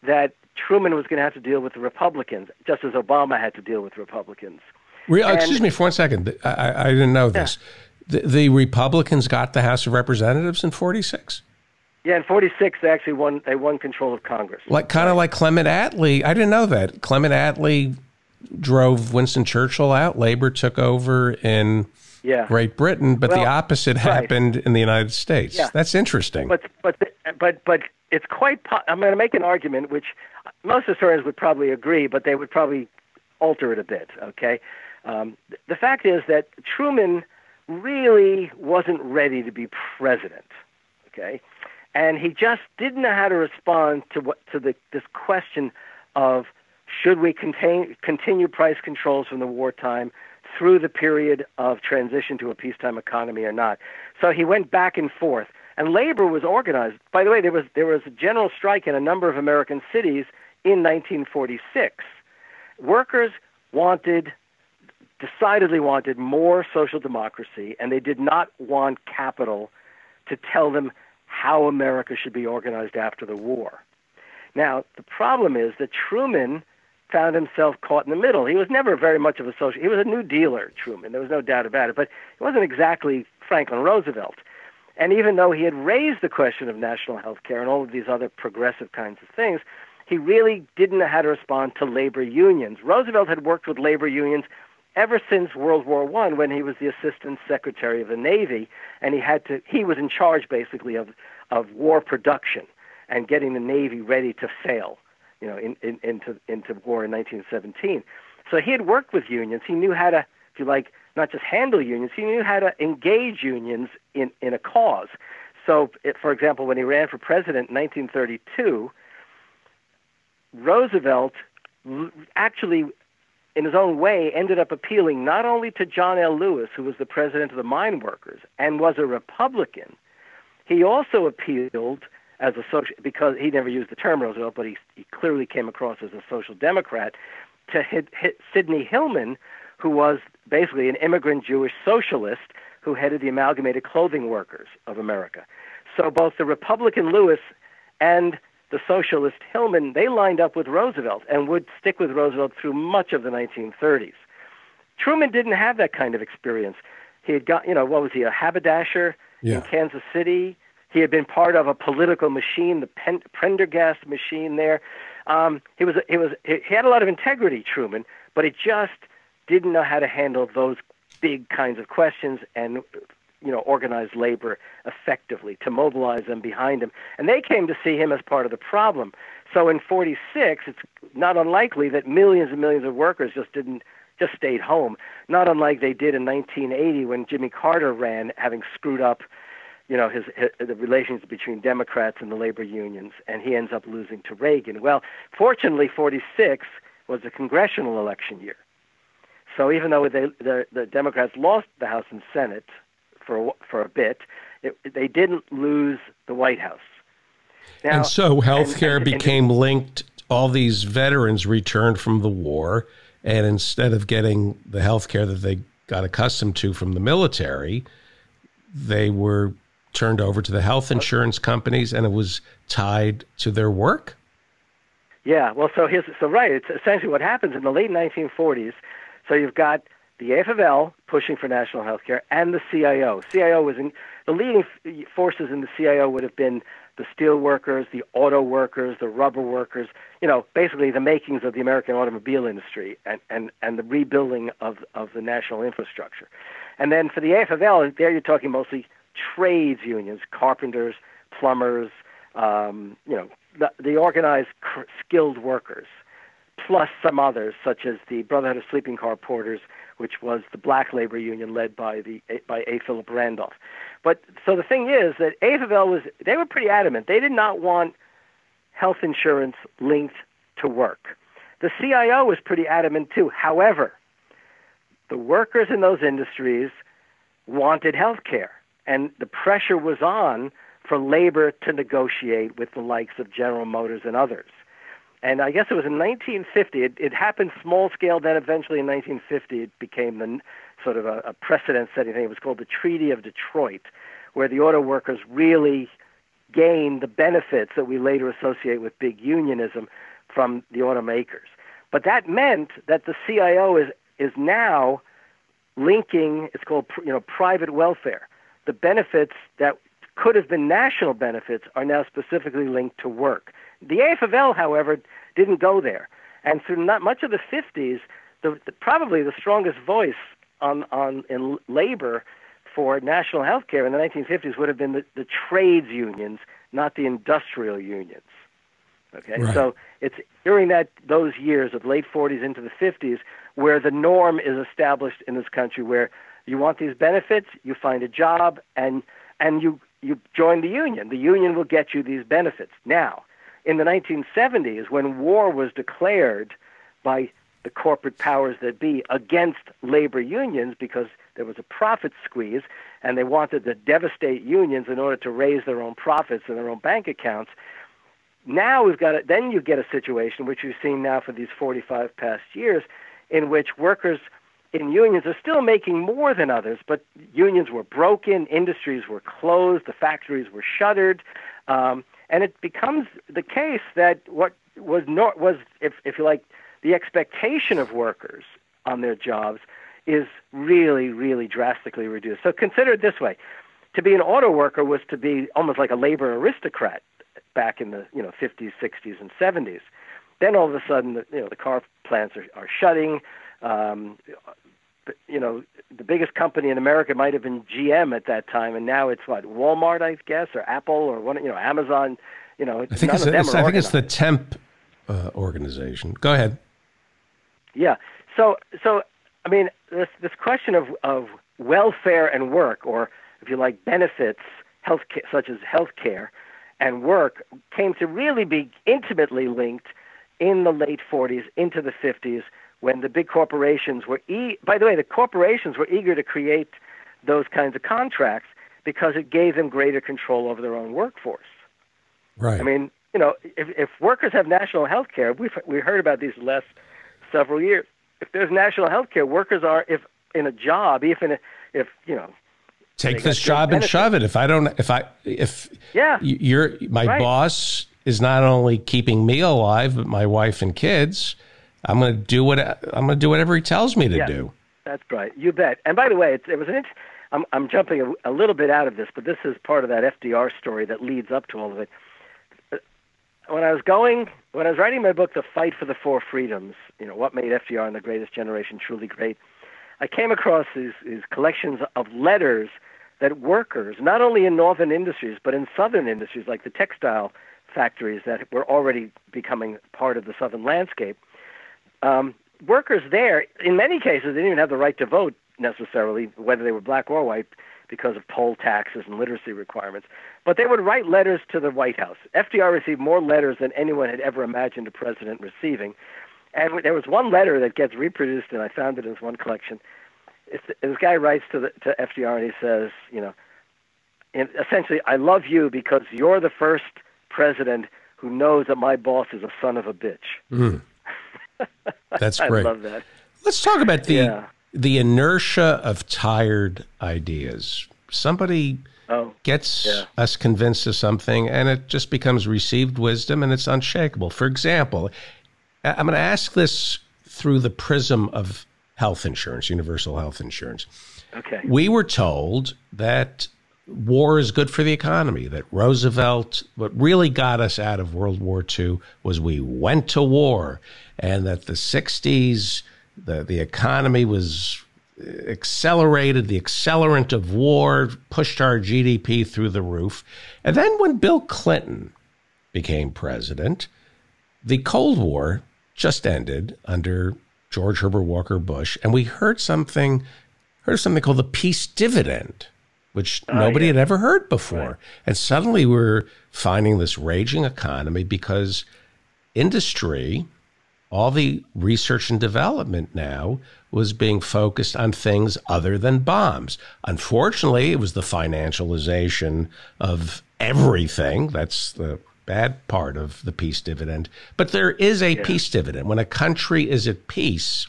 that Truman was going to have to deal with the Republicans, just as Obama had to deal with Republicans. Re- uh, and, excuse me for one second. I, I didn't know this. Yeah. The, the, Republicans got the House of Representatives in 46? Yeah, in 46, they actually won, they won control of Congress. Like Kind of like Clement Attlee. I didn't know that. Clement Attlee drove Winston Churchill out. Labor took over in yeah. Great Britain, but well, the opposite right. happened in the United States. Yeah. That's interesting. But but but but it's quite. Po- I'm going to make an argument which most historians would probably agree, but they would probably alter it a bit. Okay, um, the fact is that Truman really wasn't ready to be president. Okay, and he just didn't know how to respond to what to the this question of should we contain, continue price controls from the wartime through the period of transition to a peacetime economy or not. So he went back and forth. And labor was organized. By the way, there was there was a general strike in a number of American cities in 1946. Workers wanted decidedly wanted more social democracy and they did not want capital to tell them how America should be organized after the war. Now, the problem is that Truman found himself caught in the middle. He was never very much of a social. He was a New Dealer, Truman. There was no doubt about it. But he wasn't exactly Franklin Roosevelt. And even though he had raised the question of national health care and all of these other progressive kinds of things, he really didn't know how to respond to labor unions. Roosevelt had worked with labor unions ever since World War One, when he was the Assistant Secretary of the Navy, and he had to. He was in charge basically of of war production and getting the Navy ready to sail you know, in, in, into into war in 1917. So he had worked with unions. He knew how to, if you like, not just handle unions. He knew how to engage unions in in a cause. So, it, for example, when he ran for president in 1932, Roosevelt actually, in his own way, ended up appealing not only to John L. Lewis, who was the president of the mine workers and was a Republican, he also appealed as a social because he never used the term Roosevelt, but he, he clearly came across as a social democrat. To hit, hit Sidney Hillman, who was basically an immigrant Jewish socialist who headed the Amalgamated Clothing Workers of America. So both the Republican Lewis and the socialist Hillman, they lined up with Roosevelt and would stick with Roosevelt through much of the 1930s. Truman didn't have that kind of experience. He had got, you know, what was he, a haberdasher yeah. in Kansas City? He had been part of a political machine, the Pendergast machine. There, um, he was he was he had a lot of integrity, Truman, but he just didn't know how to handle those big kinds of questions and you know organize labor effectively to mobilize them behind him. And they came to see him as part of the problem. So in 46, it's not unlikely that millions and millions of workers just didn't just stayed home. Not unlike they did in 1980 when Jimmy Carter ran, having screwed up you know his, his, the relations between Democrats and the labor unions, and he ends up losing to Reagan. Well, fortunately, 46 was a congressional election year, so even though they, the, the Democrats lost the House and Senate for a, for a bit, it, they didn't lose the White House. Now, and so health care became and, linked. All these veterans returned from the war, and instead of getting the health care that they got accustomed to from the military, they were turned over to the health insurance companies and it was tied to their work? Yeah, well, so here's so right. It's essentially what happens in the late 1940s. So you've got the AFL pushing for national health care and the CIO. CIO was in the leading forces in the CIO would have been the steel workers, the auto workers, the rubber workers. You know, basically the makings of the American automobile industry and and and the rebuilding of of the national infrastructure. And then for the AFL, there you're talking mostly trades unions, carpenters, plumbers, um, you know, the, the organized cr- skilled workers, plus some others such as the Brotherhood of Sleeping Car Porters, which was the black labor union led by the by A. Philip Randolph. But so the thing is that AFL was they were pretty adamant. They did not want health insurance linked to work. The CIO was pretty adamant too. However, the workers in those industries wanted health care and the pressure was on for labor to negotiate with the likes of General Motors and others. And I guess it was in 1950. It, it happened small scale. Then eventually in 1950, it became the sort of a, a precedent-setting thing. It was called the Treaty of Detroit, where the auto workers really gained the benefits that we later associate with big unionism from the automakers. But that meant that the CIO is is now linking. It's called you know private welfare. The benefits that could have been national benefits are now specifically linked to work. The AFL, however, didn't go there, and through not much of the 50s, the, the, probably the strongest voice on on in labor for national health care in the 1950s would have been the, the trades unions, not the industrial unions. Okay, right. so it's during that those years of late 40s into the 50s where the norm is established in this country, where you want these benefits, you find a job, and and you you join the union. The union will get you these benefits. Now, in the 1970s, when war was declared by the corporate powers that be against labor unions because there was a profit squeeze and they wanted to devastate unions in order to raise their own profits in their own bank accounts. Now we've got it. Then you get a situation which we've seen now for these 45 past years, in which workers in unions are still making more than others, but unions were broken, industries were closed, the factories were shuttered, um, and it becomes the case that what was not was, if if you like, the expectation of workers on their jobs is really, really drastically reduced. So consider it this way: to be an auto worker was to be almost like a labor aristocrat back in the you know 50s, 60s, and 70s. Then all of a sudden, the, you know, the car plants are, are shutting. Um, you know, the biggest company in America might have been GM at that time, and now it's what Walmart, I guess, or Apple, or one, you know, Amazon. You know, I think, it's, it's I think it's the Temp uh, organization. Go ahead. Yeah. So, so I mean, this this question of of welfare and work, or if you like, benefits, health such as health care and work, came to really be intimately linked in the late 40s into the 50s when the big corporations were, e- by the way, the corporations were eager to create those kinds of contracts because it gave them greater control over their own workforce. Right. I mean, you know, if, if workers have national health care, we've we heard about these last several years. If there's national health care, workers are if in a job, if in a, if you know, take this job and shove it. If I don't, if I, if yeah, you're my right. boss is not only keeping me alive, but my wife and kids. I'm going to do what I'm going to do whatever he tells me to yeah, do. That's right. You bet. And by the way, it, it was an. I'm I'm jumping a, a little bit out of this, but this is part of that FDR story that leads up to all of it. Uh, when I was going, when I was writing my book, The Fight for the Four Freedoms, you know, what made FDR and the Greatest Generation truly great, I came across these, these collections of letters that workers, not only in northern industries, but in southern industries like the textile factories that were already becoming part of the southern landscape, um, workers there, in many cases, they didn't even have the right to vote necessarily, whether they were black or white, because of poll taxes and literacy requirements. But they would write letters to the White House. FDR received more letters than anyone had ever imagined a president receiving. And there was one letter that gets reproduced, and I found it in one collection. It's, this guy writes to, the, to FDR, and he says, you know, essentially, I love you because you're the first president who knows that my boss is a son of a bitch. Mm. [LAUGHS] That's great. I love that. Let's talk about the yeah. the inertia of tired ideas. Somebody oh, gets yeah. us convinced of something, and it just becomes received wisdom, and it's unshakable. For example, I'm going to ask this through the prism of health insurance, universal health insurance. Okay. We were told that war is good for the economy, that Roosevelt, what really got us out of World War II was we went to war, and that the 60s, the, the economy was uh, accelerated, the accelerant of war pushed our GDP through the roof. And then when Bill Clinton became president, the Cold War just ended under George Herbert Walker Bush, and we heard something heard something called the peace dividend which oh, nobody yeah. had ever heard before. Right. And suddenly we're finding this raging economy because industry, all the research and development now was being focused on things other than bombs. Unfortunately, it was the financialization of everything. That's the bad part of the peace dividend. But there is a yeah. peace dividend. When a country is at peace,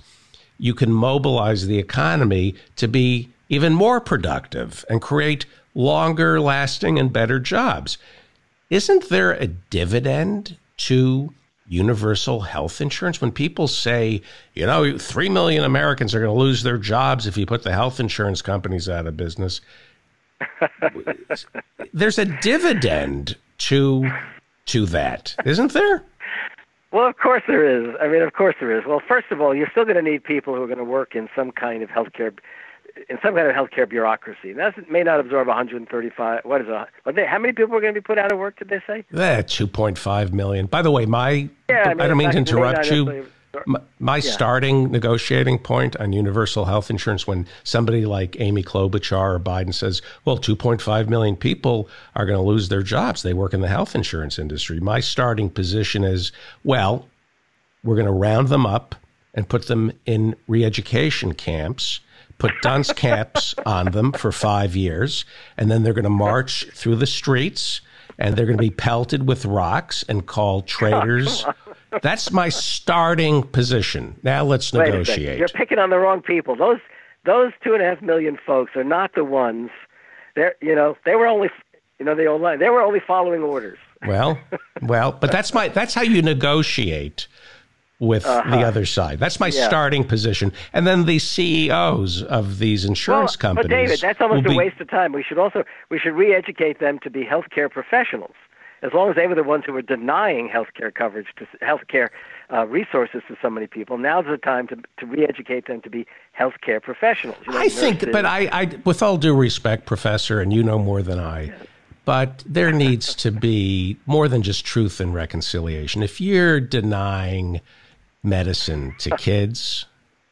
you can mobilize the economy to be even more productive and create longer lasting and better jobs. Isn't there a dividend to universal health insurance? When people say, you know, 3 million Americans are going to lose their jobs if you put the health insurance companies out of business, [LAUGHS] there's a dividend to to that, isn't there? Well, of course there is. I mean, of course there is. Well, first of all, you're still going to need people who are going to work in some kind of healthcare in some kind of healthcare bureaucracy. That may not absorb 135. What is it? They, how many people are going to be put out of work? Did they say? Eh, that 2.5 million. By the way, my yeah, I, mean, I don't mean to interrupt you. My, my yeah. starting negotiating point on universal health insurance when somebody like Amy Klobuchar or Biden says, well, 2.5 million people are going to lose their jobs. They work in the health insurance industry. My starting position is, well, we're going to round them up and put them in re education camps put dunce caps on them for five years, and then they're going to march through the streets and they're going to be pelted with rocks and called traitors. That's my starting position. Now let's Wait negotiate. You're picking on the wrong people. Those those two and a half million folks are not the ones. They're you know they were only you know the old line. They were only following orders. Well, well, but that's my that's how you negotiate with uh-huh. the other side. That's my yeah. starting position. And then the CEOs of these insurance well, companies. But David, that's almost a be... waste of time. We should also we should re-educate them to be healthcare professionals. As long as they were the ones who were denying healthcare coverage to healthcare uh, resources to so many people, now's the time to to re-educate them to be healthcare professionals. You know, I think, but I, I, with all due respect, Professor, and you know more than I. But there needs to be more than just truth and reconciliation. If you're denying medicine to [LAUGHS] kids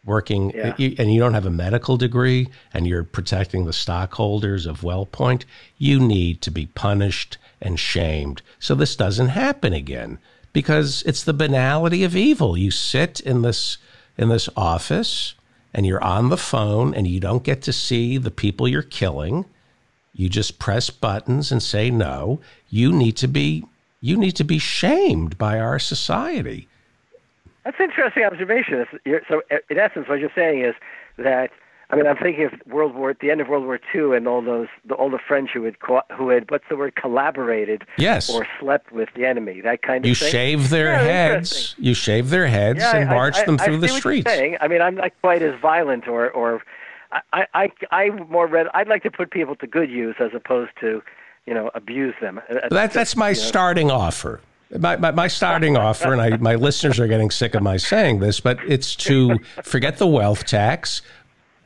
working yeah. and you don't have a medical degree and you're protecting the stockholders of WellPoint, you need to be punished and shamed so this doesn't happen again because it's the banality of evil. You sit in this in this office and you're on the phone and you don't get to see the people you're killing. You just press buttons and say no. You need to be you need to be shamed by our society. That's an interesting observation. So, uh, in essence, what you're saying is that I mean, I'm thinking of World War, the end of World War II, and all those, the, all the French who had, co- who had, what's the word, collaborated, yes, or slept with the enemy. That kind of thing. you thing. shave their yeah, heads, you shave their heads, yeah, and I, march I, them through I the streets. I mean, I'm not quite as violent, or, or I, I, I more read. I'd like to put people to good use as opposed to, you know, abuse them. That's, that's my you know, starting offer. My, my, my, starting offer, and I, my listeners are getting sick of my saying this, but it's to forget the wealth tax,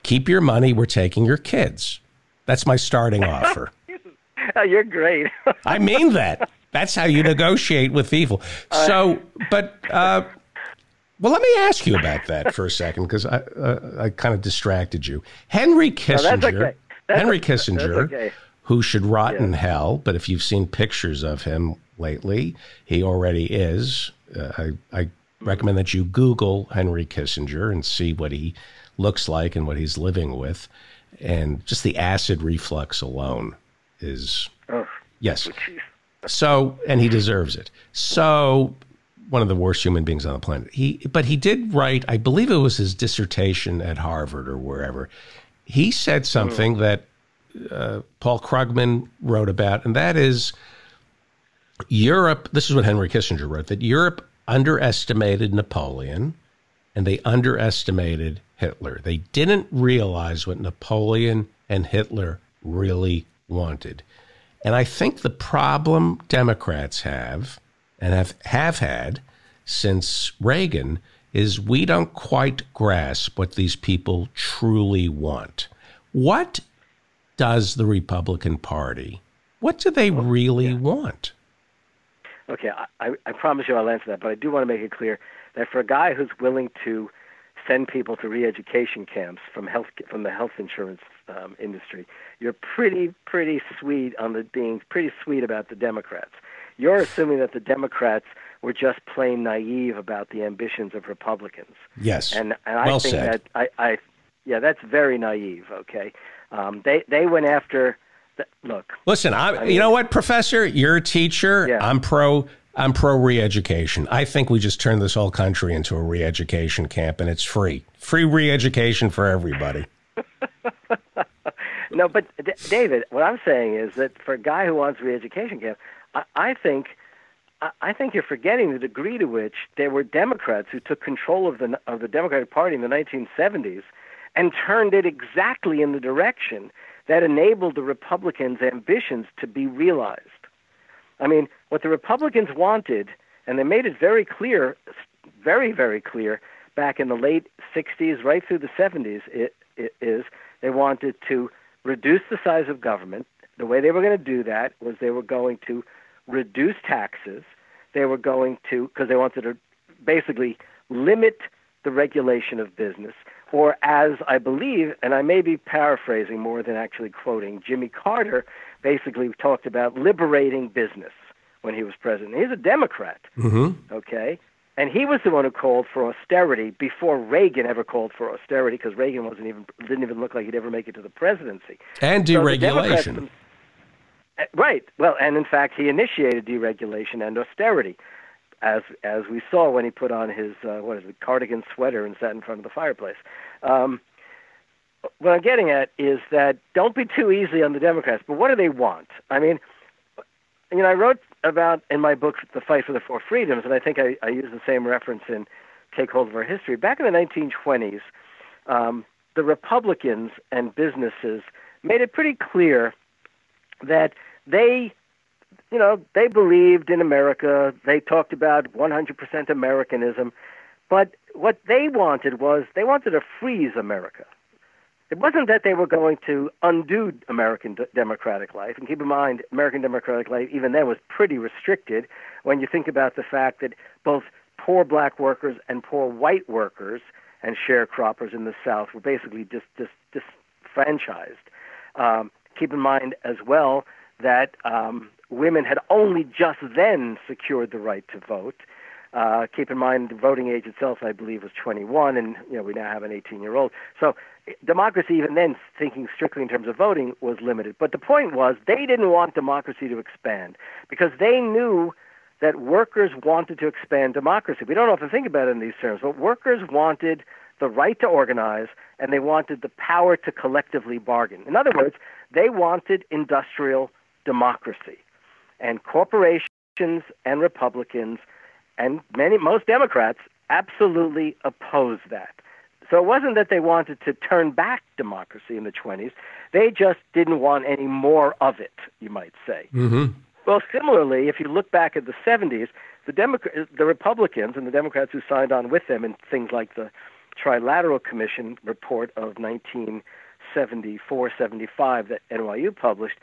keep your money, we're taking your kids. That's my starting offer. [LAUGHS] oh, you're great. [LAUGHS] I mean that. That's how you negotiate with evil. So, but, uh, well, let me ask you about that for a second because I, uh, I kind of distracted you. Henry Kissinger. No, okay. Henry Kissinger, okay. who should rot yeah. in hell, but if you've seen pictures of him lately. He already is. Uh, I, I recommend that you Google Henry Kissinger and see what he looks like and what he's living with. And just the acid reflux alone is. Oh, yes. So, and he deserves it. So, one of the worst human beings on the planet. He, but he did write, I believe it was his dissertation at Harvard or wherever. He said something mm. that uh, Paul Krugman wrote about, and that is Europe, this is what Henry Kissinger wrote, that Europe underestimated Napoleon and they underestimated Hitler. They didn't realize what Napoleon and Hitler really wanted. And I think the problem Democrats have and have, have had since Reagan is we don't quite grasp what these people truly want. What does the Republican Party, what do they oh, really yeah. want? Okay, I, I promise you I'll answer that, but I do want to make it clear that for a guy who's willing to send people to re-education camps from health from the health insurance um, industry, you're pretty pretty sweet on the being pretty sweet about the Democrats. You're assuming that the Democrats were just plain naive about the ambitions of Republicans. Yes, and and I well think said. that I, I yeah that's very naive. Okay, um, they they went after look. Listen, I, I mean, you know what, Professor? You're a teacher. Yeah. I'm pro. I'm pro re-education. I think we just turned this whole country into a re-education camp, and it's free, free re-education for everybody. [LAUGHS] no, but David, what I'm saying is that for a guy who wants re-education camp, I, I think I think you're forgetting the degree to which there were Democrats who took control of the of the Democratic Party in the 1970s and turned it exactly in the direction that enabled the Republicans' ambitions to be realized. I mean, what the Republicans wanted, and they made it very clear, very, very clear, back in the late 60s, right through the 70s, it, it is they wanted to reduce the size of government. The way they were going to do that was they were going to reduce taxes. They were going to, because they wanted to basically limit the regulation of business or as I believe, and I may be paraphrasing more than actually quoting, Jimmy Carter basically talked about liberating business when he was president. He's a Democrat, mm-hmm. okay? And he was the one who called for austerity before Reagan ever called for austerity because Reagan wasn't even didn't even look like he'd ever make it to the presidency. And deregulation. So eh, right. Well, and in fact, he initiated deregulation and austerity as as we saw when he put on his uh, what is it cardigan sweater and sat in front of the fireplace. Um, what I'm getting at is that don't be too easy on the Democrats. But what do they want? I mean, you know, I wrote about in my book the fight for the four freedoms, and I think I, I use the same reference in Take Hold of Our History. Back in the 1920s, um, the Republicans and businesses made it pretty clear that they you know, they believed in America. They talked about 100% Americanism. But what they wanted was they wanted to freeze America. It wasn't that they were going to undo American democratic life. And keep in mind, American democratic life, even then, was pretty restricted when you think about the fact that both poor black workers and poor white workers and sharecroppers in the South were basically just, just, disfranchised. Um, keep in mind as well that um, women had only just then secured the right to vote. Uh, keep in mind, the voting age itself, I believe, was 21, and you know we now have an 18-year-old. So democracy, even then, thinking strictly in terms of voting, was limited. But the point was, they didn't want democracy to expand because they knew that workers wanted to expand democracy. We don't often think about it in these terms, but workers wanted the right to organize and they wanted the power to collectively bargain. In other words, they wanted industrial democracy. And corporations and Republicans and many most Democrats absolutely oppose that. So it wasn't that they wanted to turn back democracy in the 20s. They just didn't want any more of it, you might say. Mm-hmm. Well, similarly, if you look back at the 70s, the, Democrat, the Republicans and the Democrats who signed on with them in things like the Trilateral Commission report of 1974 75 that NYU published,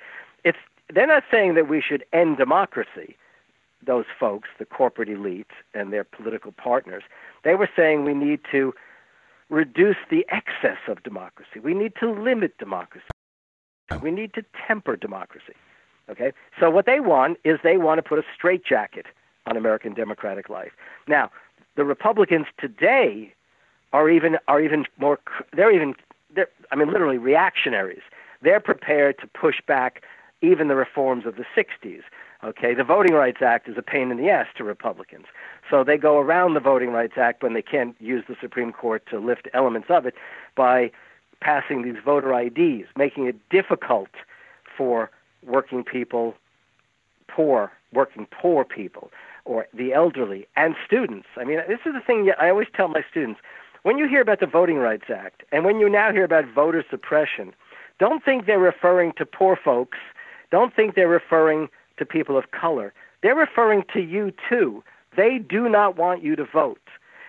it's they're not saying that we should end democracy, those folks, the corporate elite and their political partners. They were saying we need to reduce the excess of democracy. We need to limit democracy. Oh. We need to temper democracy. Okay? So what they want is they want to put a straitjacket on American democratic life. Now, the Republicans today are even are even more they're even they're, I mean literally reactionaries. They're prepared to push back even the reforms of the 60s. Okay, the Voting Rights Act is a pain in the ass to Republicans. So they go around the Voting Rights Act when they can't use the Supreme Court to lift elements of it by passing these voter IDs, making it difficult for working people, poor, working poor people, or the elderly, and students. I mean, this is the thing I always tell my students. When you hear about the Voting Rights Act, and when you now hear about voter suppression, don't think they're referring to poor folks don't think they're referring to people of color. They're referring to you too. They do not want you to vote.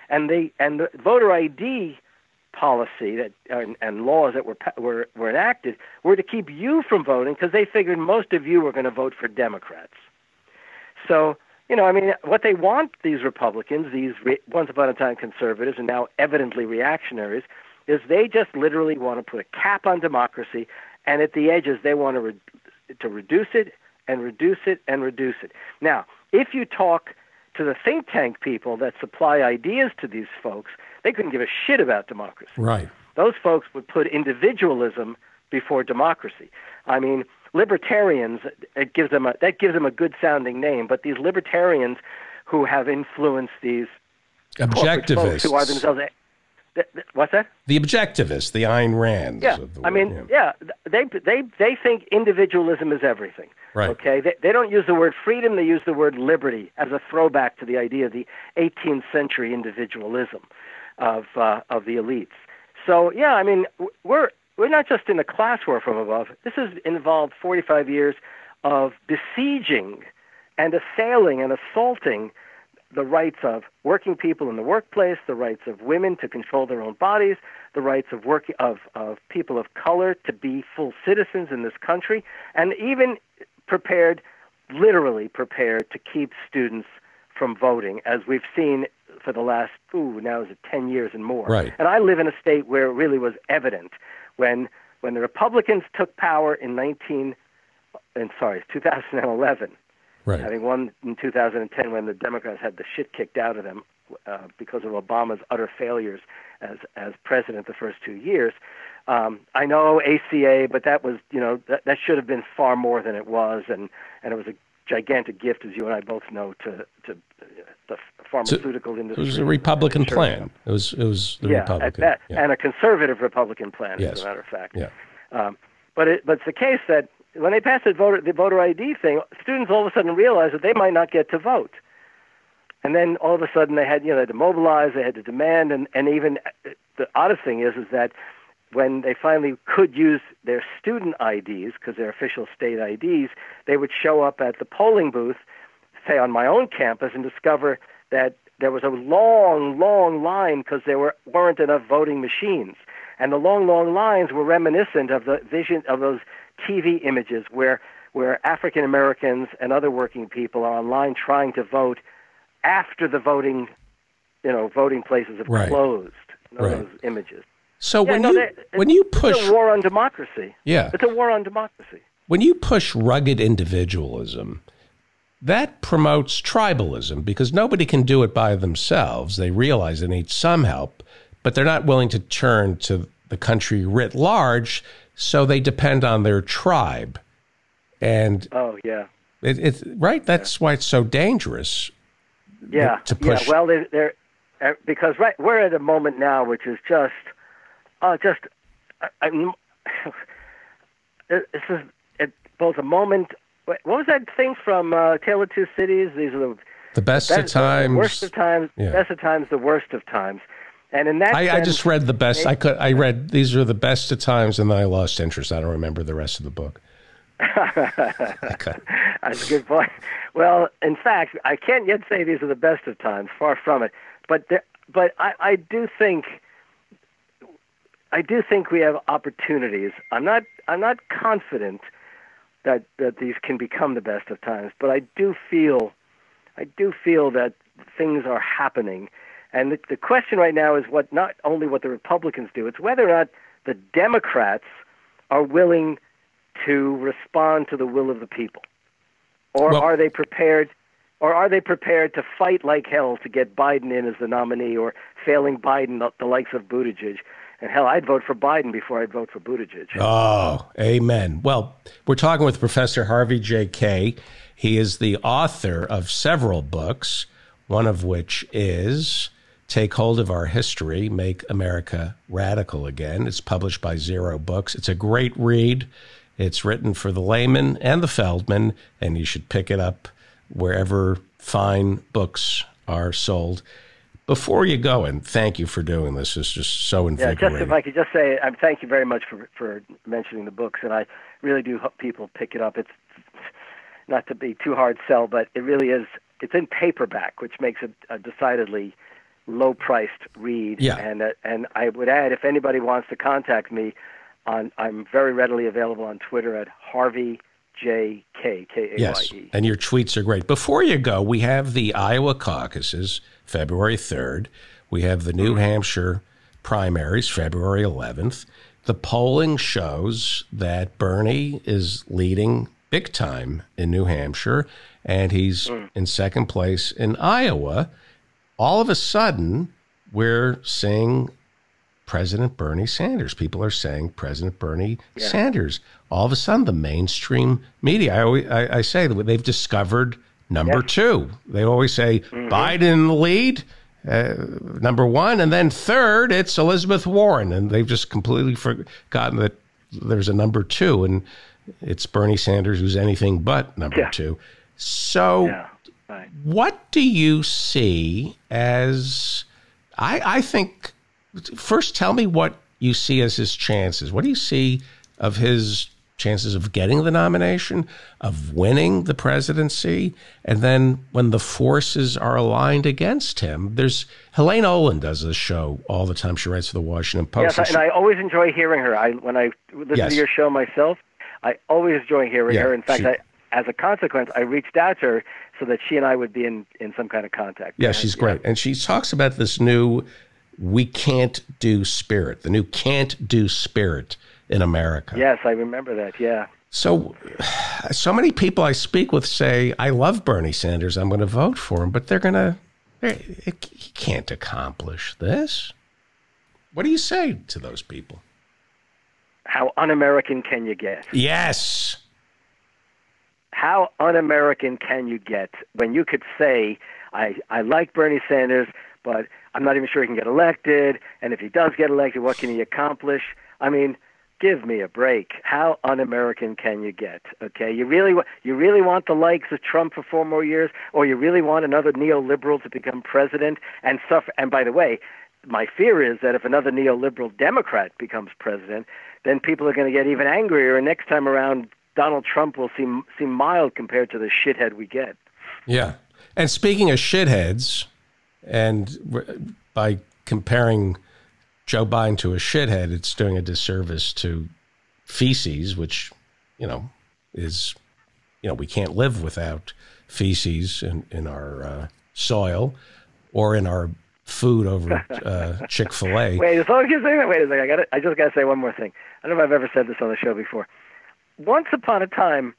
And they and the voter ID policy that and, and laws that were were were enacted were to keep you from voting because they figured most of you were going to vote for Democrats. So you know, I mean, what they want these Republicans, these re- once upon a time conservatives, and now evidently reactionaries, is they just literally want to put a cap on democracy, and at the edges they want to re- to reduce it and reduce it and reduce it. Now, if you talk to the think tank people that supply ideas to these folks, they couldn't give a shit about democracy. Right. Those folks would put individualism before democracy. I mean, libertarians it gives them a, that gives them a good sounding name, but these libertarians who have influenced these objectivists who are themselves th- th- what's that? The objectivists, the Ayn Rands. Yeah, of the I mean, world, yeah. they they they think individualism is everything. Right. Okay, they, they don't use the word freedom; they use the word liberty as a throwback to the idea of the 18th century individualism of uh, of the elites. So yeah, I mean, we're we're not just in a class war from above. This has involved 45 years of besieging and assailing and assaulting the rights of working people in the workplace, the rights of women to control their own bodies, the rights of work of, of people of color to be full citizens in this country, and even prepared, literally prepared to keep students from voting, as we've seen for the last ooh now is it ten years and more. Right. And I live in a state where it really was evident when when the Republicans took power in 19 and sorry 2011 Right. having won in 2010 when the Democrats had the shit kicked out of them uh, because of Obama's utter failures as as president the first two years. Um, I know ACA, but that was you know that that should have been far more than it was, and and it was a gigantic gift, as you and I both know, to to uh, the pharmaceutical It industry. It was a Republican plan. It was it was the yeah, Republican. at that, yeah. and a conservative Republican plan, Yes. as a matter of fact. Yeah. Um, but it, but it's the case that when they passed the voter the voter ID thing, students all of a sudden realized that they might not get to vote, and then all of a sudden they had you know they had to mobilize, they had to demand, and and even uh, the oddest thing is is that when they finally could use their student IDs because they're official state IDs, they would show up at the polling booth, say on my own campus, and discover that there was a long, long line because there were weren't enough voting machines, and the long, long lines were reminiscent of the vision of those TV images where where African Americans and other working people are online trying to vote after the voting, you know, voting places have Right. closed. You know, Right. those images. So Yeah, when no, you when you It's push a war on democracy. yeah It's a war on democracy. when you push rugged individualism, that promotes tribalism because nobody can do it by themselves. They realize they need some help, but they're not willing to turn to the country writ large, so they depend on their tribe. And Oh yeah, it, it's right. That's why it's so dangerous. yeah, to push- yeah. Well, they're, they're uh, because right we're at a moment now which is just, uh, just, I, I'm. [LAUGHS] this is it, both a moment. What was that thing from uh, Tale of Two Cities? These are the The best of best, the times. worst of times, Yeah. best of times, the worst of times. And in that I, I just read the best. I could. I read these are the best of times, and then I lost interest. I don't remember the rest of the book. [LAUGHS] Okay. That's a good point. Well, in fact, I can't yet say these are the best of times. Far from it. But there, but I, I do think I do think we have opportunities. I'm not I'm not confident that that these can become the best of times, but I do feel I do feel that things are happening. And the, the question right now is what not only what the Republicans do, it's whether or not the Democrats are willing to respond to the will of the people. Or Well- are they prepared or are they prepared to fight like hell to get Biden in as the nominee or failing Biden the, the likes of Buttigieg? And hell, I'd vote for Biden before I'd vote for Buttigieg. Oh, amen. Well, we're talking with Professor Harvey J. Kaye He is the author of several books, one of which is Take Hold of Our History, Make America Radical Again. It's published by Zero Books. It's a great read. It's written for the layman and the Feldman, and you should pick it up wherever fine books are sold. Before you go, and thank you for doing this. It's just so Yeah, invigorating. just if I could just say, um, thank you very much for for mentioning the books, and I really do hope people pick it up. It's not to be too hard sell, but it really is. It's in paperback, which makes it a decidedly low-priced read. Yeah. And uh, and I would add, if anybody wants to contact me, on I'm very readily available on Twitter at Harvey J K K A Y Yes, E. and your tweets are great. Before you go, we have the Iowa caucuses, February 3rd. We have the New Hampshire primaries, February 11th. The polling shows that Bernie is leading big time in New Hampshire, and he's in second place in Iowa. All of a sudden, we're seeing President Bernie Sanders. People are saying President Bernie Sanders. All of a sudden, the mainstream media, I, always, I, I say that they've discovered number two. They always say Biden in the lead, uh, number one, and then third, it's Elizabeth Warren, and they've just completely forgotten that there's a number two, and it's Bernie Sanders, who's anything but number yeah. two. So, yeah. Right. what do you see as? I, I think first, tell me what you see as his chances. What do you see of his chances of getting the nomination, of winning the presidency, and then when the forces are aligned against him, there's Helaine Olen does this show all the time. She writes for the Washington Post. Yes, and, she, and I always enjoy hearing her. I when I listen yes. to your show myself, I always enjoy hearing yeah, her. In fact, she, I, as a consequence, I reached out to her so that she and I would be in, in some kind of contact. Yeah, she's great. And she talks about this new we can't do spirit, the new can't do spirit in America. Yes, I remember that. Yeah. So, so many people I speak with say, I love Bernie Sanders. I'm going to vote for him, but they're going to, he can't accomplish this. What do you say to those people? How un American can you get? Yes. How un American can you get when you could say, I, I like Bernie Sanders, but I'm not even sure he can get elected. And if he does get elected, what can he accomplish? I mean, give me a break. How un-American can you get? Okay, you really you really want the likes of Trump for four more years, or you really want another neoliberal to become president and suffer? And by the way, my fear is that if another neoliberal Democrat becomes president, then people are going to get even angrier, and next time around, Donald Trump will seem seem mild compared to the shithead we get. Yeah, and speaking of shitheads, and by comparing Joe Biden to a shithead, it's doing a disservice to feces, which, you know, is, you know, we can't live without feces in, in our uh, soil or in our food over uh, Chick fil A. [LAUGHS] Wait, as long as you're saying that, wait a second. I, gotta, I just got to say one more thing. I don't know if I've ever said this on the show before. Once upon a time,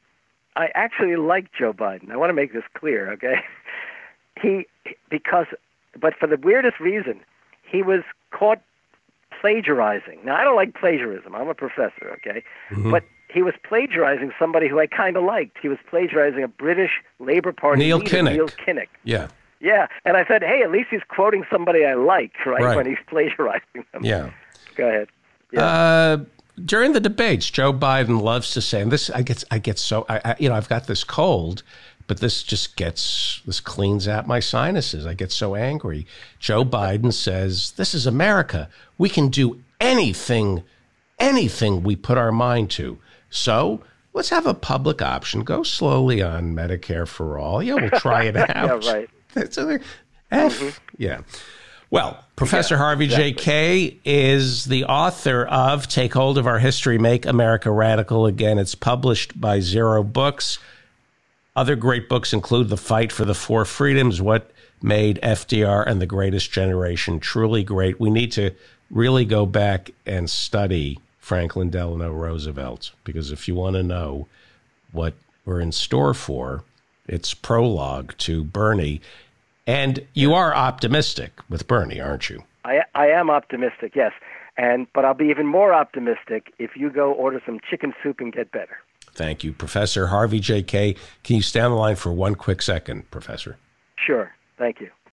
I actually liked Joe Biden. I want to make this clear, okay? [LAUGHS] He, because but for the weirdest reason, he was caught plagiarizing. Now, I don't like plagiarism. I'm a professor, okay? Mm-hmm. But he was plagiarizing somebody who I kind of liked. He was plagiarizing a British Labour Party Neil leader, Kinnock. Neil Kinnock. Yeah. Yeah, and I said, hey, at least he's quoting somebody I like, right? right. When he's [LAUGHS] plagiarizing them. Yeah. Go ahead. Yeah. Uh, during the debates, Joe Biden loves to say, and this I get, I get so, I, I, you know, I've got this cold, but this just gets this cleans out my sinuses. I get so angry. Joe Biden says, "This is America. We can do anything anything we put our mind to." So, let's have a public option. Go slowly on Medicare for all. Yeah, we'll try it [LAUGHS] out. yeah, right. That's a, F. Mm-hmm. Yeah. Well, Professor yeah, Harvey exactly. J. Kaye is the author of Take Hold of Our History, Make America Radical Again. It's published by Zero Books. Other great books include The Fight for the Four Freedoms, What Made FDR and the Greatest Generation Truly Great. We need to really go back and study Franklin Delano Roosevelt because if you want to know what we're in store for, it's prologue to Bernie. And you are optimistic with Bernie, aren't you? I, I am optimistic, yes. And but I'll be even more optimistic if you go order some chicken soup and get better. Thank you. Professor Harvey J. Kaye Can you stand the line for one quick second, Professor? Sure. Thank you.